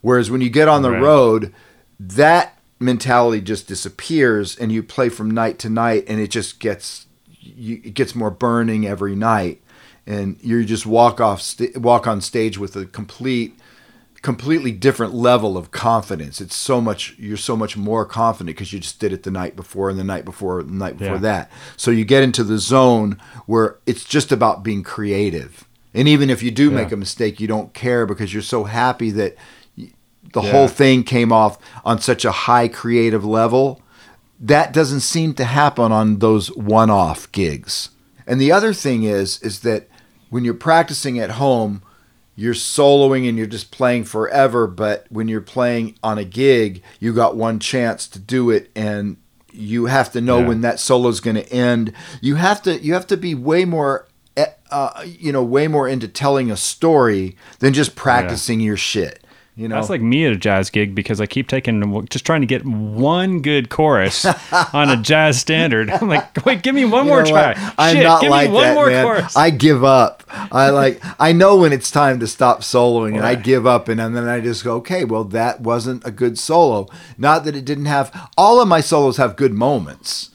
Whereas when you get on the Right. road, that mentality just disappears, and you play from night to night, and it just gets you, it gets more burning every night, and you just walk off st- walk on stage with a complete completely different level of confidence. It's so much you're so much more confident because you just did it the night before and the night before and the night before Yeah. that. So you get into the zone where it's just about being creative. And even if you do make a mistake, you don't care because you're so happy that the Yeah. whole thing came off on such a high creative level. That doesn't seem to happen on those one-off gigs. And the other thing is is that when you're practicing at home, you're soloing and you're just playing forever, but when you're playing on a gig, you got one chance to do it and you have to know Yeah. when that solo's going to end. You have to you have to be way more uh, you know, way more into telling a story than just practicing your shit. You know, That's like me at a jazz gig because I keep taking just trying to get one good chorus on a jazz standard. I'm like, wait, give me one You more try. what? I'm Shit, not give like me one that, more man. chorus. I give up. I like. I know when it's time to stop soloing, and I give up, and, and then I just go, okay, well, that wasn't a good solo. Not that it didn't have. All of my solos have good moments,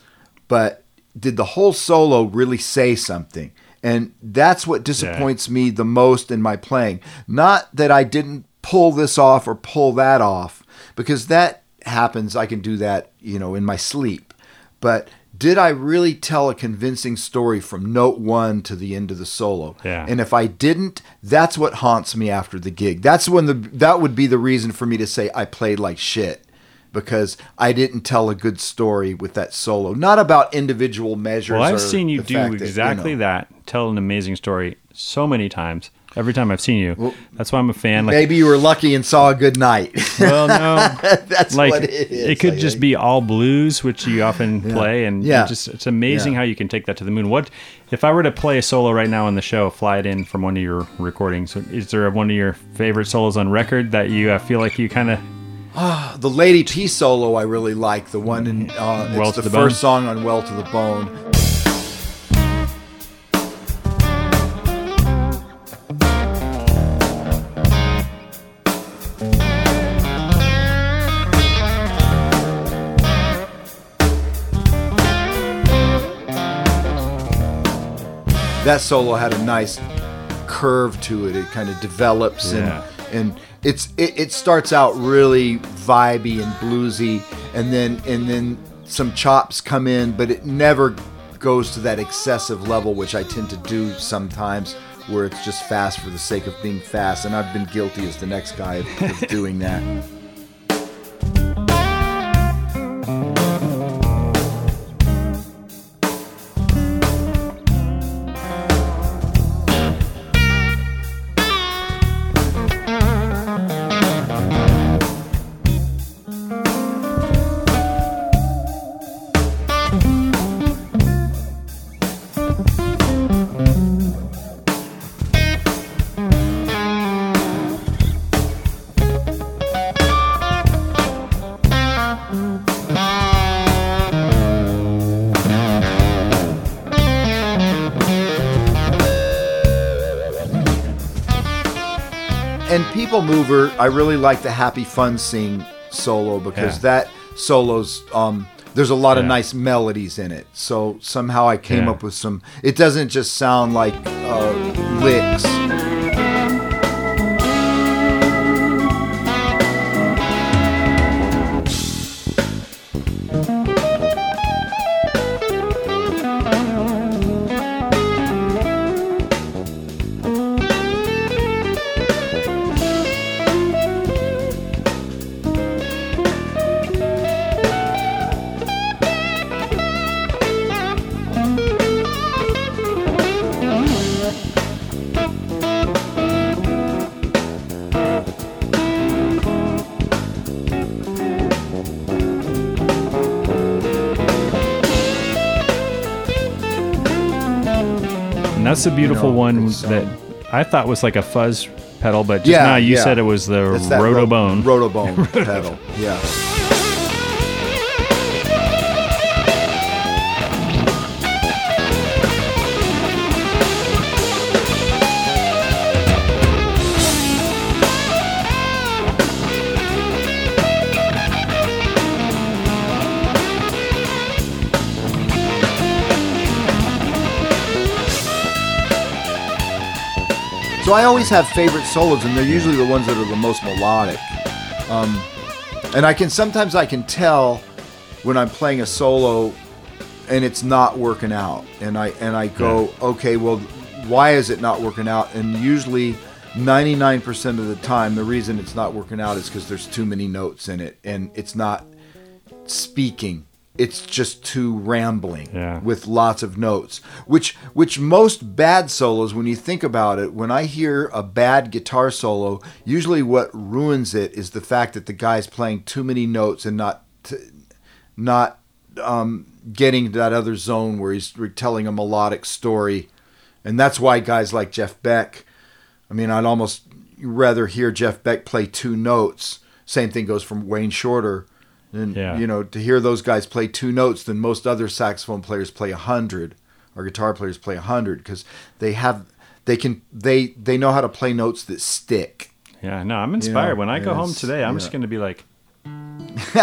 but did the whole solo really say something? And that's what disappoints me the most in my playing. Not that I didn't pull this off or pull that off, because that happens. I can do that, you know, in my sleep. But did I really tell a convincing story from note one to the end of the solo? Yeah. And if I didn't, that's what haunts me after the gig. That's when the that would be the reason for me to say I played like shit because I didn't tell a good story with that solo. Not about individual measures. well, I've seen you do fact that, you exactly know, that. Tell an amazing story so many times. Every time I've seen you, that's why I'm a fan. Like, Maybe you were lucky and saw a good night. well, no, that's like what it is. It could I just think. be all blues, which you often play, and Yeah. just it's amazing Yeah. how you can take that to the moon. What if I were to play a solo right now on the show, fly it in from one of your recordings? Is there one of your favorite solos on record that you uh, feel like you kind of the Lady P solo I really like. The one in uh, it's the, the first song on Well to the Bone. That solo had a nice curve to it. It kind of develops Yeah. and and it's it, it starts out really vibey and bluesy and then and then some chops come in but it never goes to that excessive level which I tend to do sometimes where it's just fast for the sake of being fast and I've been guilty as the next guy of, of doing that I really like the Happy Fun Sing solo because Yeah. that solo's um there's a lot of nice melodies in it. So somehow I came Yeah. up with some it doesn't just sound like uh, licks. That's the beautiful know, one that I thought was like a fuzz pedal, but just Yeah, now you yeah. said it was the It's Rotobone. Rotobone pedal. Yeah. So I always have favorite solos, and they're usually the ones that are the most melodic. Um, and I can sometimes I can tell when I'm playing a solo and it's not working out, and I and I go, okay, well, why is it not working out? And usually. 99% of the time the reason it's not working out is because there's too many notes in it and it's not speaking it's just too rambling Yeah. with lots of notes which which most bad solos when you think about it when i hear a bad guitar solo usually what ruins it is the fact that the guy's playing too many notes and not t- not um, getting to that other zone where he's telling a melodic story. And that's why guys like jeff beck i mean i'd almost rather hear jeff beck play two notes. Same thing goes from wayne shorter and Yeah. you know to hear those guys play two notes than most other saxophone players play a hundred or guitar players play a hundred because they have they can they they know how to play notes that stick Yeah, no, I'm inspired. when I go home today, I'm yeah. just going to be like,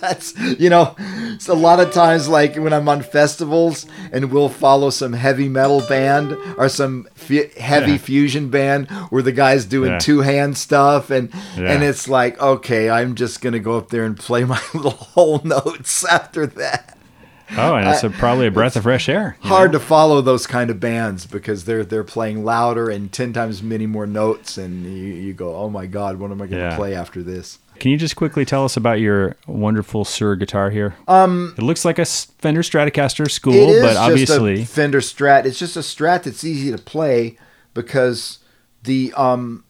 That's you know, it's a lot of times like when I'm on festivals and we'll follow some heavy metal band or some f- heavy Yeah. fusion band where the guy's doing Yeah. two hand stuff and Yeah. and it's like okay, I'm just gonna go up there and play my little whole notes after that. oh, and it's a, uh, probably a breath of fresh air. Hard know? to follow those kind of bands because they're they're playing louder and ten times many more notes and you, you go oh my god, what am I gonna play after this? Can you just quickly tell us about your wonderful Suhr guitar here? Um, it looks like a Fender Stratocaster School, but just obviously, a Fender Strat. It's just a Strat that's easy to play because the um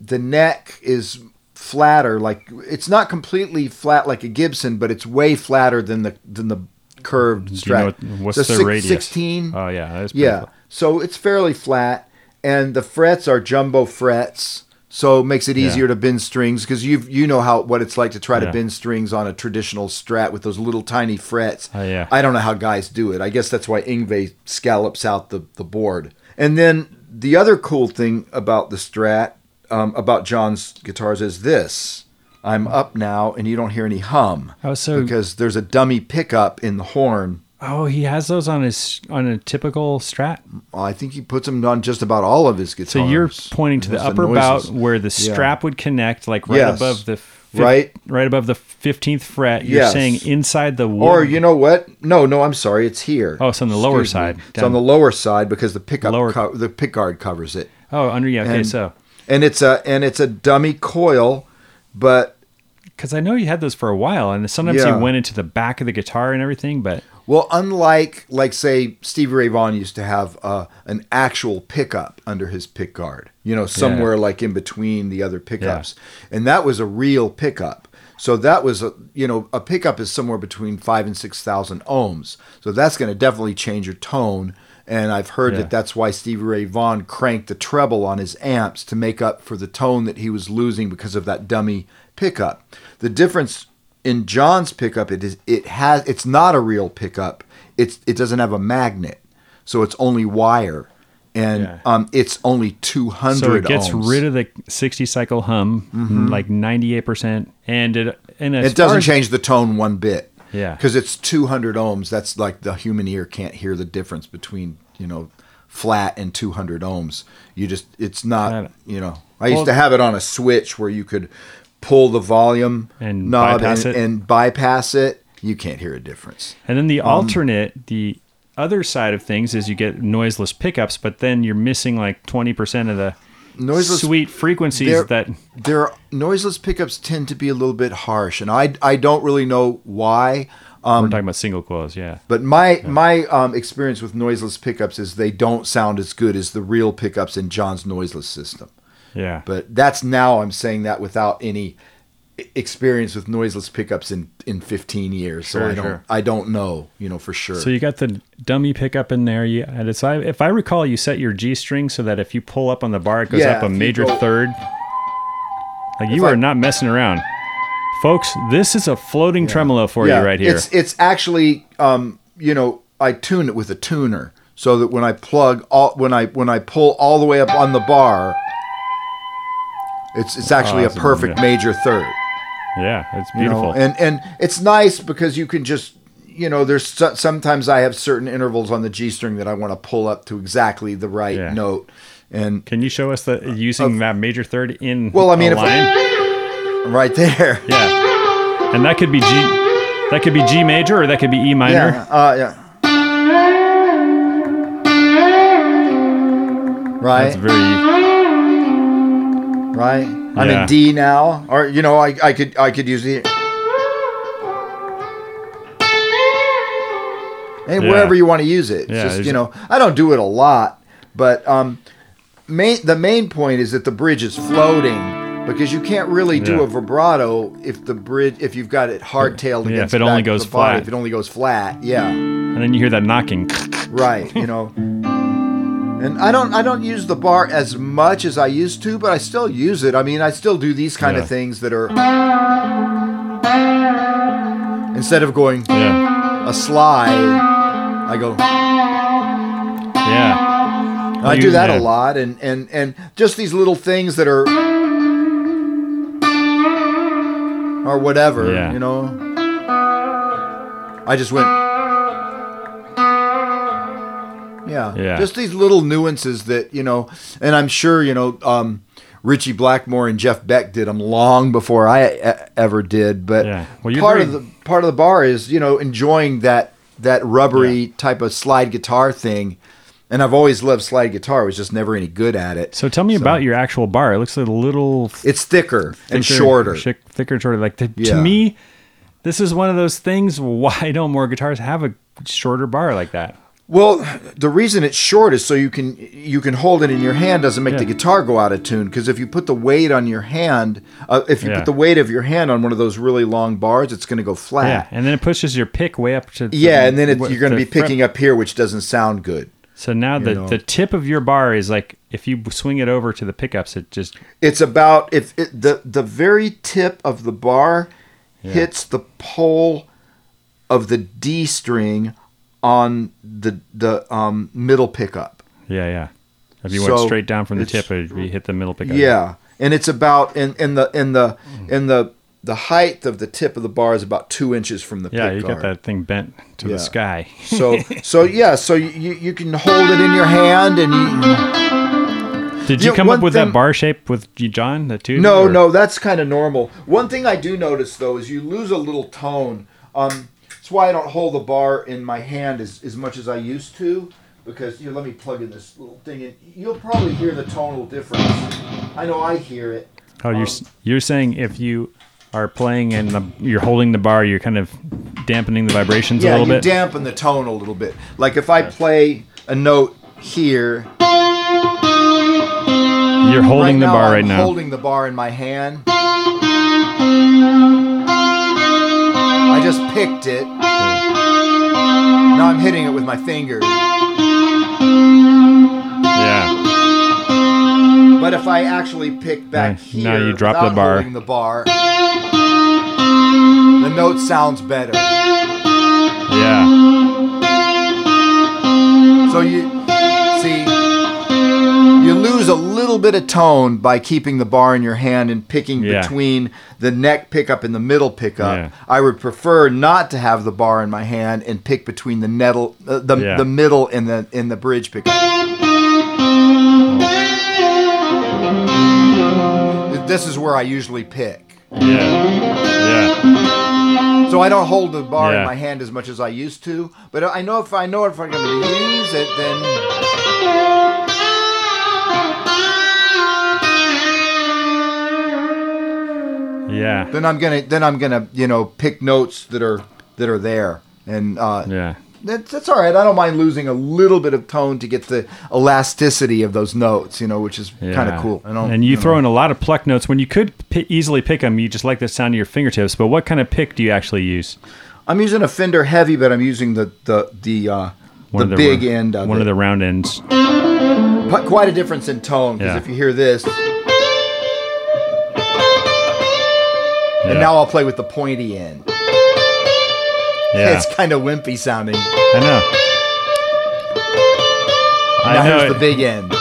the neck is flatter. Like it's not completely flat like a Gibson, but it's way flatter than the than the curved do you Strat. know what, what's a the six- radius? Sixteen. Oh yeah, that's yeah. cool. So it's fairly flat, and the frets are jumbo frets. So it makes it Yeah. easier to bend strings because you you know how what it's like to try Yeah. to bend strings on a traditional Strat with those little tiny frets. Oh, yeah. I don't know how guys do it. I guess that's why Yngwie scallops out the, the board. And then the other cool thing about the Strat, um, about John's guitars, is this. I'm up now, and you don't hear any hum. Oh, so- because there's a dummy pickup in the horn. Oh, he has those on his on a typical Strat. I think he puts them on just about all of his guitars. So you're pointing to the upper noises. bout where the Yeah. strap would connect, like right Yes. above the fif- Right. right above the fifteenth fret. You're Yes. saying inside the wood. Or you know what? No, no, I'm sorry. It's here. Oh, it's on the lower Excuse me. side, It's on the lower side because the pickup, Lower- co- the pick guard covers it. oh, under yeah. Okay, and- so and it's a and it's a dummy coil, but because I know you had those for a while, and sometimes Yeah. you went into the back of the guitar and everything, but well, unlike like say Stevie Ray Vaughan used to have uh, an actual pickup under his pick guard, you know, somewhere like in between the other pickups, and that was a real pickup. So that was a you know a pickup is somewhere between five and six thousand ohms. So that's going to definitely change your tone. And I've heard Yeah. that that's why Stevie Ray Vaughan cranked the treble on his amps to make up for the tone that he was losing because of that dummy pickup. The difference in John's pickup it is it has it's not a real pickup. It's it doesn't have a magnet, so it's only wire, and Yeah. um it's only two hundred. so it gets ohms. rid of the sixty cycle hum, like ninety eight percent, and it and It doesn't as- change the tone one bit. Yeah. because it's two hundred ohms. That's like the human ear can't hear the difference between you know flat and two hundred ohms. You just it's not you know. I used Well- to have it on a switch where you could pull the volume And knob bypass and, it? and bypass it. You can't hear a difference. And then the Um, alternate, the other side of things is you get noiseless pickups, but then you're missing like 20% of the Noiseless sweet frequencies that their noiseless pickups tend to be a little bit harsh, and I I don't really know why. Um, we're talking about single coils, yeah. But my my um, experience with noiseless pickups is they don't sound as good as the real pickups in John's noiseless system. Yeah. But that's now I'm saying that without any experience with noiseless pickups in, in 15 years. so I don't sure. I don't know, you know for sure. So you got the dummy pickup in there. You, and it's, I, if I recall, you set your G string so that if you pull up on the bar, it goes Yeah, up a major go- third. Like you If I- are not messing around, folks. This is a floating tremolo for you right here. It's it's actually um, you know I tune it with a tuner so that when I plug all when I when I pull all the way up on the bar, it's it's actually a perfect yeah. major third. yeah, it's you know, beautiful. and and it's nice because you can just you know there's so, sometimes I have certain intervals on the G string that I want to pull up to exactly the right Yeah. note, and Can you show us the using Of- that major third in well, I mean, a if line? right there. yeah, and that could be G. That could be G major or that could be E minor. Yeah, uh, yeah. Right, That's very right. I'm in D now, or you know, I, I could I could use the. And Yeah. wherever you want to use it, Yeah, just you know, I don't do it a lot, but um, main the main point is that the bridge is floating because you can't really do Yeah. a vibrato if the bridge if you've got it hardtailed Yeah, if it the only goes the body, flat. If it only goes flat, yeah. and then you hear that knocking. right you know and i don't i don't use the bar as much as i used to but i still use it. I mean i still do these kind Yeah. of things that are instead of going Yeah, a slide i go yeah, i do that a lot and and and just these little things that are or whatever Yeah. you know? I just went yeah Yeah. just these little nuances that you know and i'm sure you know um richie blackmore and jeff beck did them long before i e- ever did but Yeah. Well, part very- of the part of the bar is you know enjoying that that rubbery type of slide guitar thing and i've always loved slide guitar I was just never any good at it So tell me about your actual bar. It looks like a little it's thicker, and shorter thicker and shorter. Like to, Yeah. to me, this is one of those things. Why don't more guitars have a shorter bar like that? Well, the reason it's short is so you can you can hold it in your hand doesn't make the guitar go out of tune. Because if you put the weight on your hand, uh, if you Yeah. put the weight of your hand on one of those really long bars, it's going to go flat. Yeah, and then it pushes your pick way up to. Yeah, and then it, you're going to be picking up here, which doesn't sound good. So now the know. the tip of your bar is like if you swing it over to the pickups, it just It's about if it, the the very tip of the bar hits the pole of the D string on the the um, middle pickup. yeah yeah. If you went straight down from the tip, it you hit the middle pickup. Yeah, and it's about in in the in the in the the height of the tip of the bar is about two inches from the yeah. You got guard. that thing bent to Yeah. the sky. So so yeah, so you you you can hold it in your hand and you. Did you Yeah, come up with thing- that bar shape with you, John? The two? No, or- no, that's kind of normal. One thing I do notice though is you lose a little tone. Um, that's why I don't hold the bar in my hand as, as much as I used to. Because here, let me plug in this little thing, and you'll probably hear the tonal difference. I know I hear it. Oh, you're um, you're saying if you are playing and the, you're holding the bar, you're kind of dampening the vibrations Yeah, a little bit. you bit. dampen the tone a little bit. Like if I play a note here, you're holding right the now bar right now. I'm now. holding the bar in my hand. I just picked it. Now I'm hitting it with my fingers. yeah. But if I actually pick back here, now you drop the bar. the bar, the note sounds better. Yeah. So you you lose a little bit of tone by keeping the bar in your hand and picking Yeah. between the neck pickup and the middle pickup. Yeah. I would prefer not to have the bar in my hand and pick between the nettle, uh, the Yeah. the middle and the in the bridge pickup. This is where I usually pick. Yeah. Yeah. So I don't hold the bar Yeah. in my hand as much as I used to. But I know if I know if I'm going to use it, then Yeah. then I'm gonna then I'm gonna you know pick notes that are that are there, and uh, Yeah. that's that's all right. I don't mind losing a little bit of tone to get the elasticity of those notes, you know, which is Yeah. kind of cool. And you know. throw in a lot of pluck notes when you could pi easily pick them. You just like the sound of your fingertips. But what kind of pick do you actually use? I'm using a Fender Heavy, but I'm using the the the uh, the, of big ro- end of one it. of the round ends. Qu- Quite a difference in tone because Yeah. if you hear this, and now I'll play with the pointy end. Yeah. It's kind of wimpy sounding. I know. Now I know. here's it. the big end.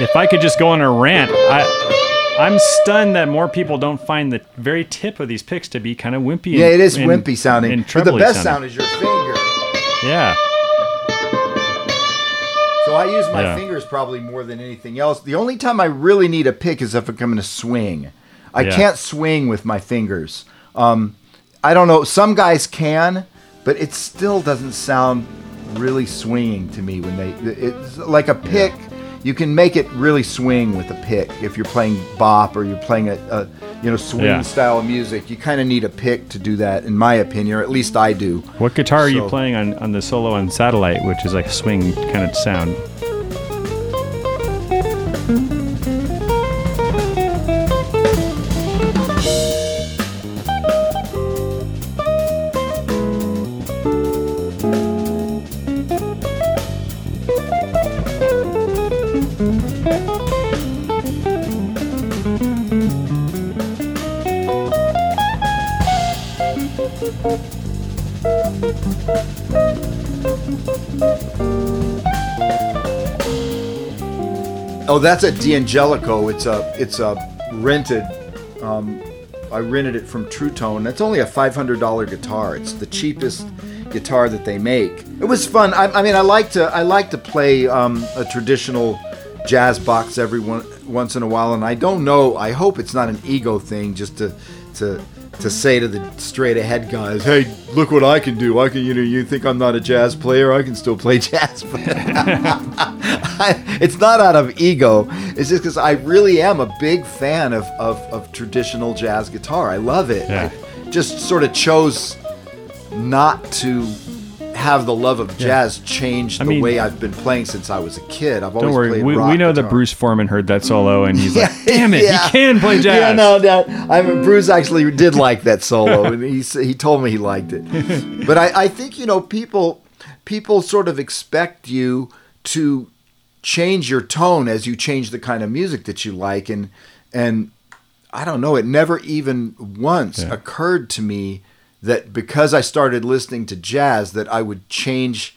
If I could just go on a rant, I, I'm stunned that more people don't find the very tip of these picks to be kind of wimpy. Yeah, and- it is and- wimpy sounding. and But the best sounding. sound is your finger. Yeah. So I use my Yeah. fingers probably more than anything else. The only time I really need a pick is if I'm going to swing. I Yeah. can't swing with my fingers. Um, I don't know. Some guys can, but it still doesn't sound really swinging to me when they. It's like a pick. You can make it really swing with a pick if you're playing bop or you're playing a, a you know swing Yeah. style of music. You kind of need a pick to do that, in my opinion, or at least I do. What guitar are you playing on, on the solo on Satellite, which is like a swing kind of sound? Oh, that's a D'Angelico. It's a it's a rented. Um, I rented it from True Tone. That's only a five hundred dollar guitar. It's the cheapest guitar that they make. It was fun. I, I mean, I like to I like to play um, a traditional jazz box every one, once in a while, and I don't know. I hope it's not an ego thing, just to to to say to the straight ahead guys, "Hey, look what I can do! I can, you know, you think I'm not a jazz player? I can still play jazz." I, it's not out of ego. It's just because I really am a big fan of, of, of traditional jazz guitar. I love it. Yeah. I just sort of chose not to have the love of jazz change I the mean- way I've been playing since I was a kid. I've always Don't worry, played we, rock we know that. Bruce Forman heard that solo and he's like, "Damn it, yeah. he can play jazz." Yeah, no, that I mean, Bruce actually did like that solo, and he he told me he liked it. But I, I think you know people people sort of expect you to change your tone as you change the kind of music that you like, and and I don't know, it never even once Yeah. occurred to me that because I started listening to jazz that I would change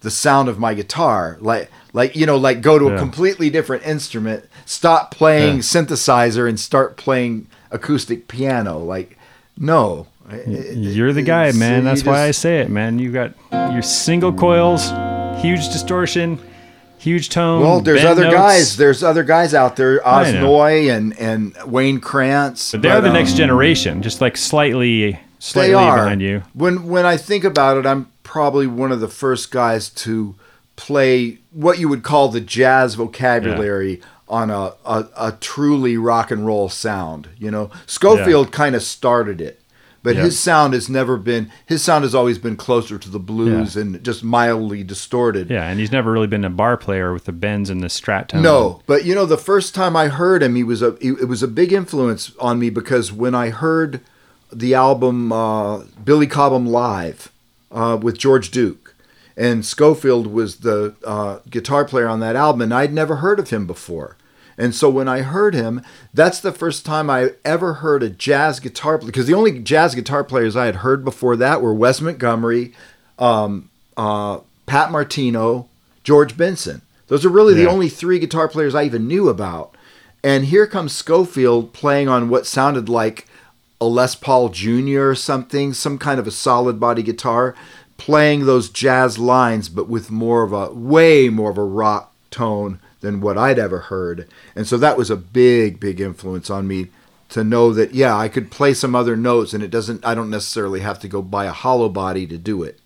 the sound of my guitar like like you know like go to a completely different instrument stop playing Yeah. synthesizer and start playing acoustic piano like no You're the guy, man. That's why I say it, man. You got your single coils, huge distortion, huge tone. well there's other notes. guys there's other guys out there. Oz Noy and and Wayne Krantz But they're the um, next generation, just like slightly, slightly they are behind you. When when I think about it, I'm probably one of the first guys to play what you would call the jazz vocabulary on a, a, a truly rock and roll sound. You know, Scofield kind of started it, but Yeah. his sound has never been. His sound has always been closer to the blues Yeah. and just mildly distorted. Yeah, and he's never really been a bar player with the bends and the strat tone. No, but you know, the first time I heard him, he was a he, it was a big influence on me because when I heard the album uh, Billy Cobham live uh, with George Duke, and Scofield was the uh, guitar player on that album, and I'd never heard of him before. And so when I heard him, that's the first time I ever heard a jazz guitar. Because the only jazz guitar players I had heard before that were Wes Montgomery, um, uh, Pat Martino, George Benson. Those are really the only three guitar players I even knew about. And here comes Scofield playing on what sounded like a Les Paul Jr. or something, some kind of a solid body guitar, playing those jazz lines, but with more of a way more of a rock tone than what I'd ever heard. And so that was a big, big influence on me to know that yeah, I could play some other notes and it doesn't I don't necessarily have to go buy a hollow body to do it.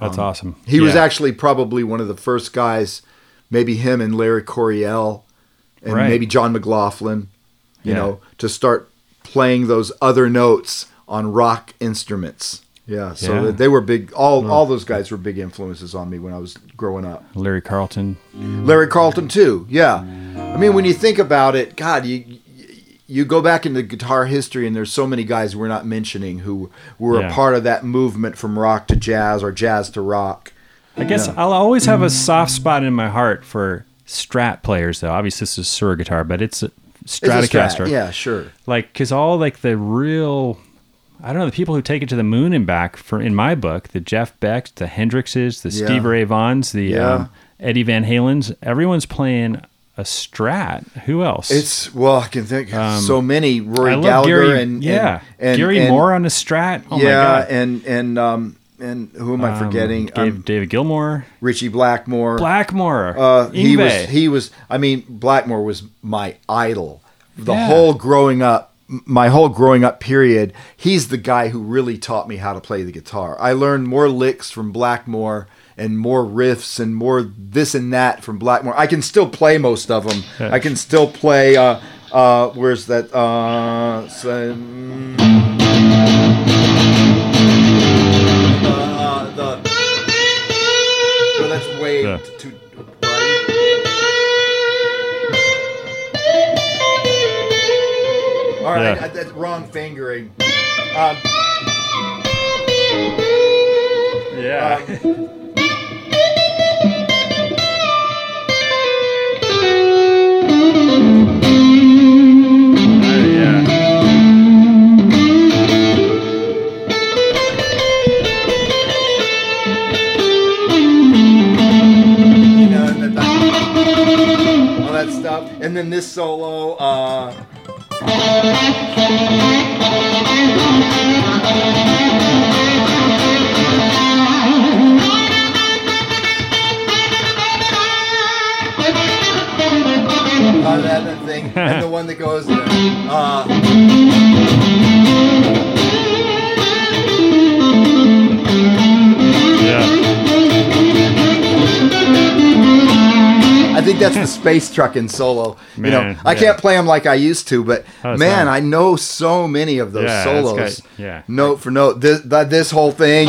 That's um, awesome. He was actually probably one of the first guys, maybe him and Larry Coryell, and Right. maybe John McLaughlin, you Yeah. know, to start playing those other notes on rock instruments. Yeah, so Yeah. they were big. All all those guys were big influences on me when I was growing up. Larry Carlton. Larry Carlton too. Yeah, I mean when you think about it, God, you you go back into guitar history and there's so many guys we're not mentioning who were Yeah. a part of that movement from rock to jazz or jazz to rock. I guess I'll always have a soft spot in my heart for Strat players, though. Obviously, this is Suhr guitar, but it's a It's a Strat, Stratocaster. Yeah, sure. like because all like the real i don't know the people who take it to the moon and back for in my book the jeff becks the hendrixes the Yeah. steve ray vaughns the Yeah. um, eddie van halens everyone's playing a strat who else It's well, I can think Um, so many. Rory Gallagher gary and yeah and, and, Gary and- Moore on a strat oh yeah, my god and and um, and who am I Um, forgetting? Dave, Um, David Gilmour, Richie Blackmore. Blackmore, Uh, he was he was. I mean, Blackmore was my idol. The Yeah. whole growing up, my whole growing up period. He's the guy who really taught me how to play the guitar. I learned more licks from Blackmore and more riffs and more this and that from Blackmore. I can still play most of them. I can still play. Uh, uh, where's that? Uh, so, mm, uh, the. No, that's way Yeah. All right, Yeah. I- that's wrong fingering. Um, yeah. yeah. you know, and the, all that stuff, and then this solo. Uh, uh, that, thing, and the one that goes. Uh, I think that's the space truck in solo. you know, I yeah. can't play them like I used to, but How's man, that? I know so many of those Yeah, solos. yeah. Note for note, this this whole thing.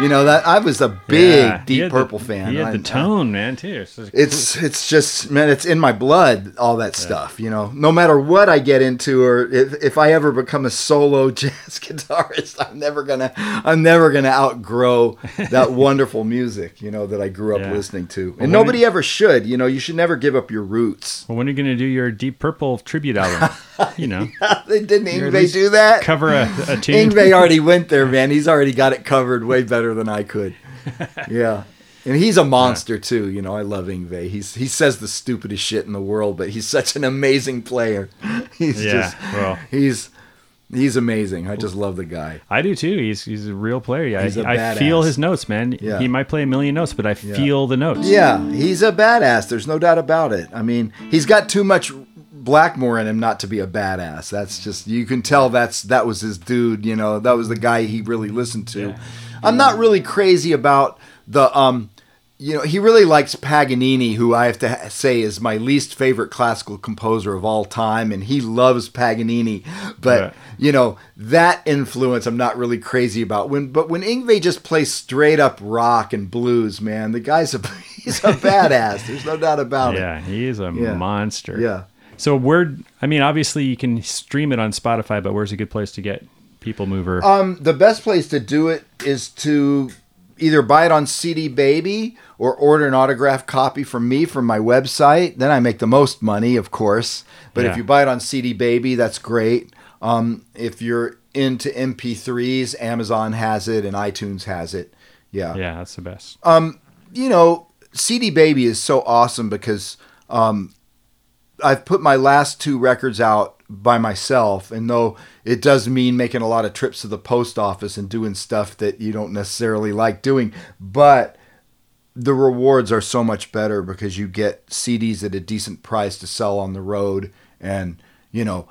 You know that I was a big Yeah. Deep Purple the, fan. Had the tone, man, too. It's, just- it's it's just man, it's in my blood. All that stuff, you know. No matter what I get into, or if, if I ever become a solo jazz guitarist, I'm never gonna I'm never gonna outgrow that wonderful music, you know, that I grew up Yeah. listening to. And nobody ever should. You know, you should never give up your roots. well, when are you going to do your Deep Purple tribute album? you know, they didn't Yngwie do that. cover a, a tune. Yngwie already went there, man. He's already got it covered way better than I could. Yeah. And he's a monster too, you know. I love Yngwie. He's he says the stupidest shit in the world, but he's such an amazing player. He's Yeah, just well. he's he's amazing. I just love the guy. I do too. He's he's a real player. Yeah, He's a I feel his notes, man. Yeah. He might play a million notes, but I feel the notes. Yeah, he's a badass. There's no doubt about it. I mean, he's got too much Blackmore in him not to be a badass. That's just you can tell that's that was his dude, you know. That was the guy he really listened to. I'm not really crazy about the um you know, he really likes Paganini, who I have to say is my least favorite classical composer of all time, and he loves Paganini. But Yeah. you know that influence, I'm not really crazy about. When but when Yngwie just plays straight up rock and blues, man, the guy's a he's a badass. There's no doubt about it. Yeah, he is a Yeah. monster. Yeah. So where? I mean, obviously you can stream it on Spotify, but where's a good place to get People Mover? Um, the best place to do it is to either buy it on CD Baby or order an autographed copy from me from my website. Then I make the most money, of course. But Yeah. if you buy it on CD Baby, that's great. Um, if you're into MP3s, Amazon has it and iTunes has it. Yeah. yeah, that's the best. You know, CD Baby is so awesome because um, I've put my last two records out by myself, and though it does mean making a lot of trips to the post office and doing stuff that you don't necessarily like doing, but the rewards are so much better because you get CDs at a decent price to sell on the road, and you know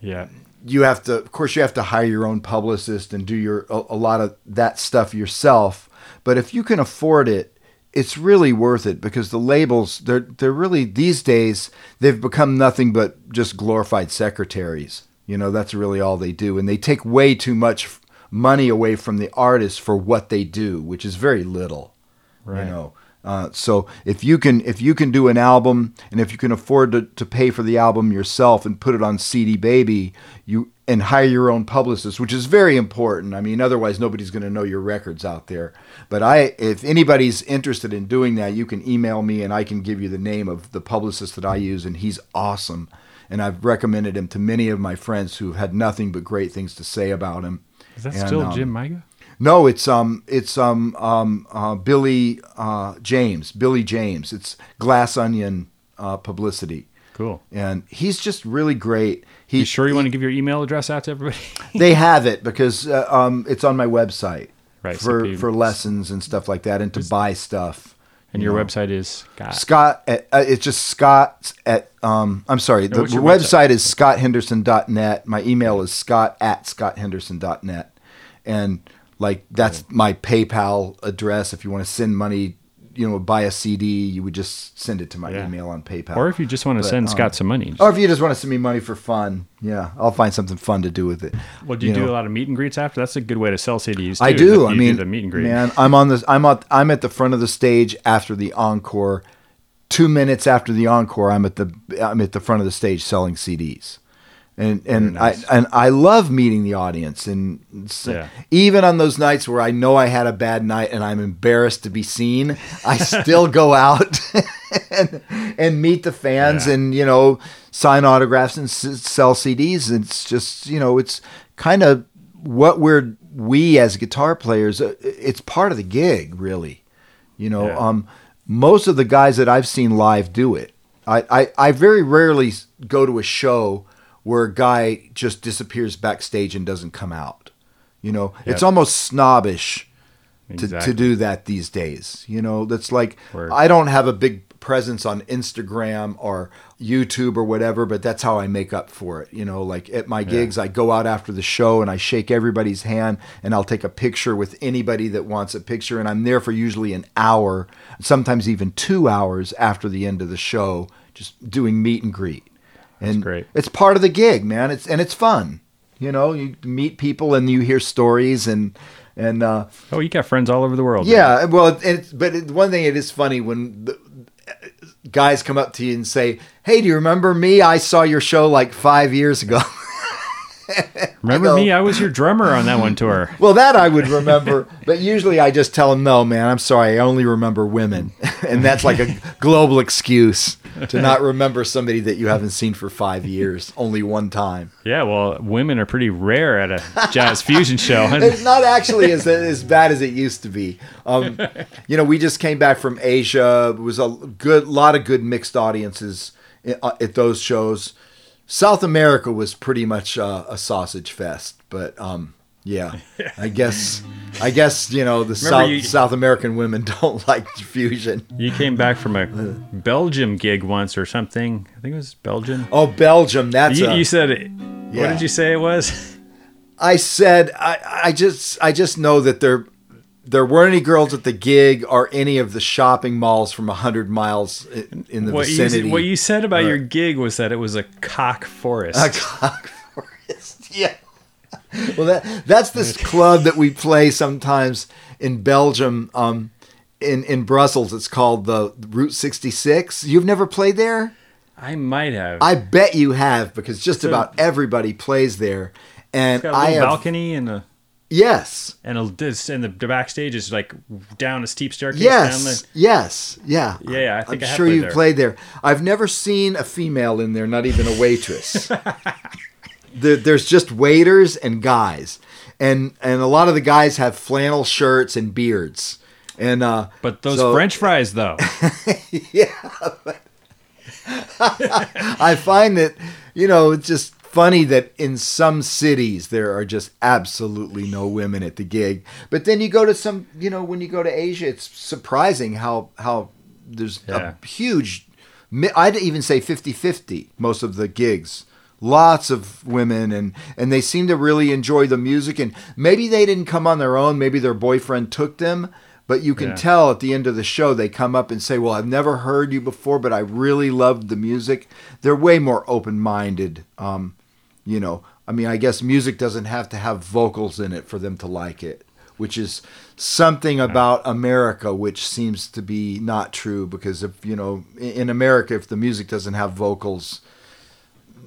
Yeah, you have to of course you have to hire your own publicist and do your a, a lot of that stuff yourself but if you can afford it it's really worth it because the labels they're they're really these days they've become nothing but just glorified secretaries. You know that's really all they do. And they take way too much money away from the artists for what they do which is very little Right. you know uh, so if you can if you can do an album and if you can afford to, to pay for the album yourself and put it on CD Baby you and hire your own publicist which is very important. I mean otherwise nobody's going to know your records out there. But I if anybody's interested in doing that you can email me and I can give you the name of the publicist that I use and he's awesome. And I've recommended him to many of my friends who've had nothing but great things to say about him. Is that And, still um, Jim Miga? No, it's um, it's um, um, uh, Billy uh, James. Billy James. It's Glass Onyon uh, publicity. Cool. and he's just really great. He, You sure you want to give your email address out to everybody? they have it because uh, um, it's on my website Right, for people- for lessons and stuff like that, and to buy stuff. and you your know. website is God. Scott, at, uh, it's just Scott at, um, I'm sorry, the what's your website, is scotthenderson.net. My email is scott at scotthenderson.net. And like, that's my PayPal address. If you want to send money, you know, buy a CD, you would just send it to my Yeah. email on PayPal. Or if you just want to But, send um, Scott some money. or if you just want to send me money for fun, yeah, I'll find something fun to do with it. well, do you, do know. a lot of meet and greets after? That's a good way to sell CDs. Too, I do. I you mean, the meet and greet. man, I'm on this. I'm at. I'm at the front of the stage after the encore. Two minutes after the encore, I'm at the. I'm at the front of the stage selling CDs, and and nice. I and I love meeting the audience. And Yeah. even on those nights where I know I had a bad night and I'm embarrassed to be seen, I still go out and and meet the fans Yeah. and you know sign autographs and s- sell CDs. It's just you know it's kind of what we're we as guitar players. uh, It's part of the gig, really. You know, Yeah. um, most of the guys that I've seen live do it. I, I, I very rarely go to a show where a guy just disappears backstage and doesn't come out. You know, it's almost snobbish to, Exactly. to do that these days. You know, that's like Word. I don't have a big presence on Instagram or YouTube or whatever, but that's how I make up for it. You know, like at my gigs, I go out after the show and I shake everybody's hand and I'll take a picture with anybody that wants a picture. And I'm there for usually an hour, sometimes even two hours after the end of the show, just doing meet and greet. And great. it's part of the gig, man. It's and it's fun. You know, you meet people and you hear stories and and uh, oh, you got friends all over the world. yeah, well, it's, but it, one thing it is funny when the, guys come up to you and say, "Hey, do you remember me? I saw your show like five years ago." Remember I go- me? I was your drummer on that one tour. well, that I would remember, but usually I just tell them, "No, man, I'm sorry, I only remember women," and that's like a global excuse to not remember somebody that you haven't seen for five years, only one time. Yeah, well, women are pretty rare at a jazz fusion show. It's not actually as as bad as it used to be. Um, you know, we just came back from Asia. It was a good lot of good mixed audiences uh, at those shows. South America was pretty much uh, a sausage fest, but um, yeah, I guess I guess you know the South you- South American women don't like fusion. You came back from a Belgium gig once or something. I think it was Belgium. Oh, Belgium, that's You, a, you said it. Yeah. What did you say it was? I said I, I just I just know that there there weren't any girls at the gig or any of the shopping malls from hundred miles in, the What you, vicinity. what you said about your gig was that it was a cock forest. A cock forest. Yeah. Well, that that's this club that we play sometimes in Belgium. Um, in in Brussels, it's called the Route 66. You've never played there? I might have. I bet you have because just So- about everybody plays there. And it's got a I have balcony and a yes, and a and the, the backstage is like down a steep staircase. Down yes, the, yes, yeah. Yeah, yeah, I think I'm I have sure you've there. played there. I've never seen a female in there, not even a waitress. there, there's just waiters and guys, and and a lot of the guys have flannel shirts and beards, and uh, but those so- French fries though. Yeah. I find that you know it's just funny that in some cities there are just absolutely no women at the gig, but then you go to some you know when you go to Asia, it's surprising how how there's Yeah. a huge. I'd even say 50-50 most of the gigs. Lots of women and and they seem to really enjoy the music and maybe they didn't come on their own, maybe their boyfriend took them, but you can Yeah. tell at the end of the show they come up and say, "Well, I've never heard you before, but I really loved the music." They're way more open-minded. Um, you know, I mean, I guess music doesn't have to have vocals in it for them to like it, which is something about America which seems to be not true because if, you know, in America if the music doesn't have vocals,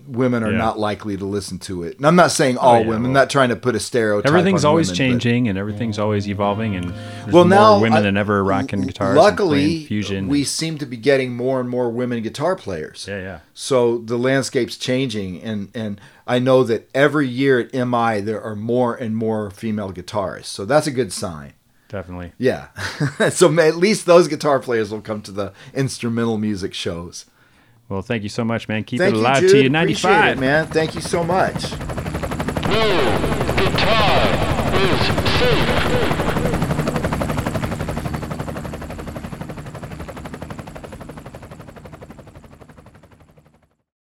women are Yeah. not likely to listen to it. And I'm not saying all oh, yeah, women, well- not trying to put a stereotype Everything's on always women, but- changing and everything's always evolving and there's well, more now women I- than ever rocking guitars. Luckily, and fusion. we seem to be getting more and more women guitar players. yeah, yeah. So the landscape's changing, and and I know that every year at MI there are more and more female guitarists. So that's a good sign. Definitely. Yeah. so at least those guitar players will come to the instrumental music shows. Well, thank you so much, man. Keep Thank it alive Jude. to you, Appreciate 95. it, man. Thank you so much. No guitar is safe.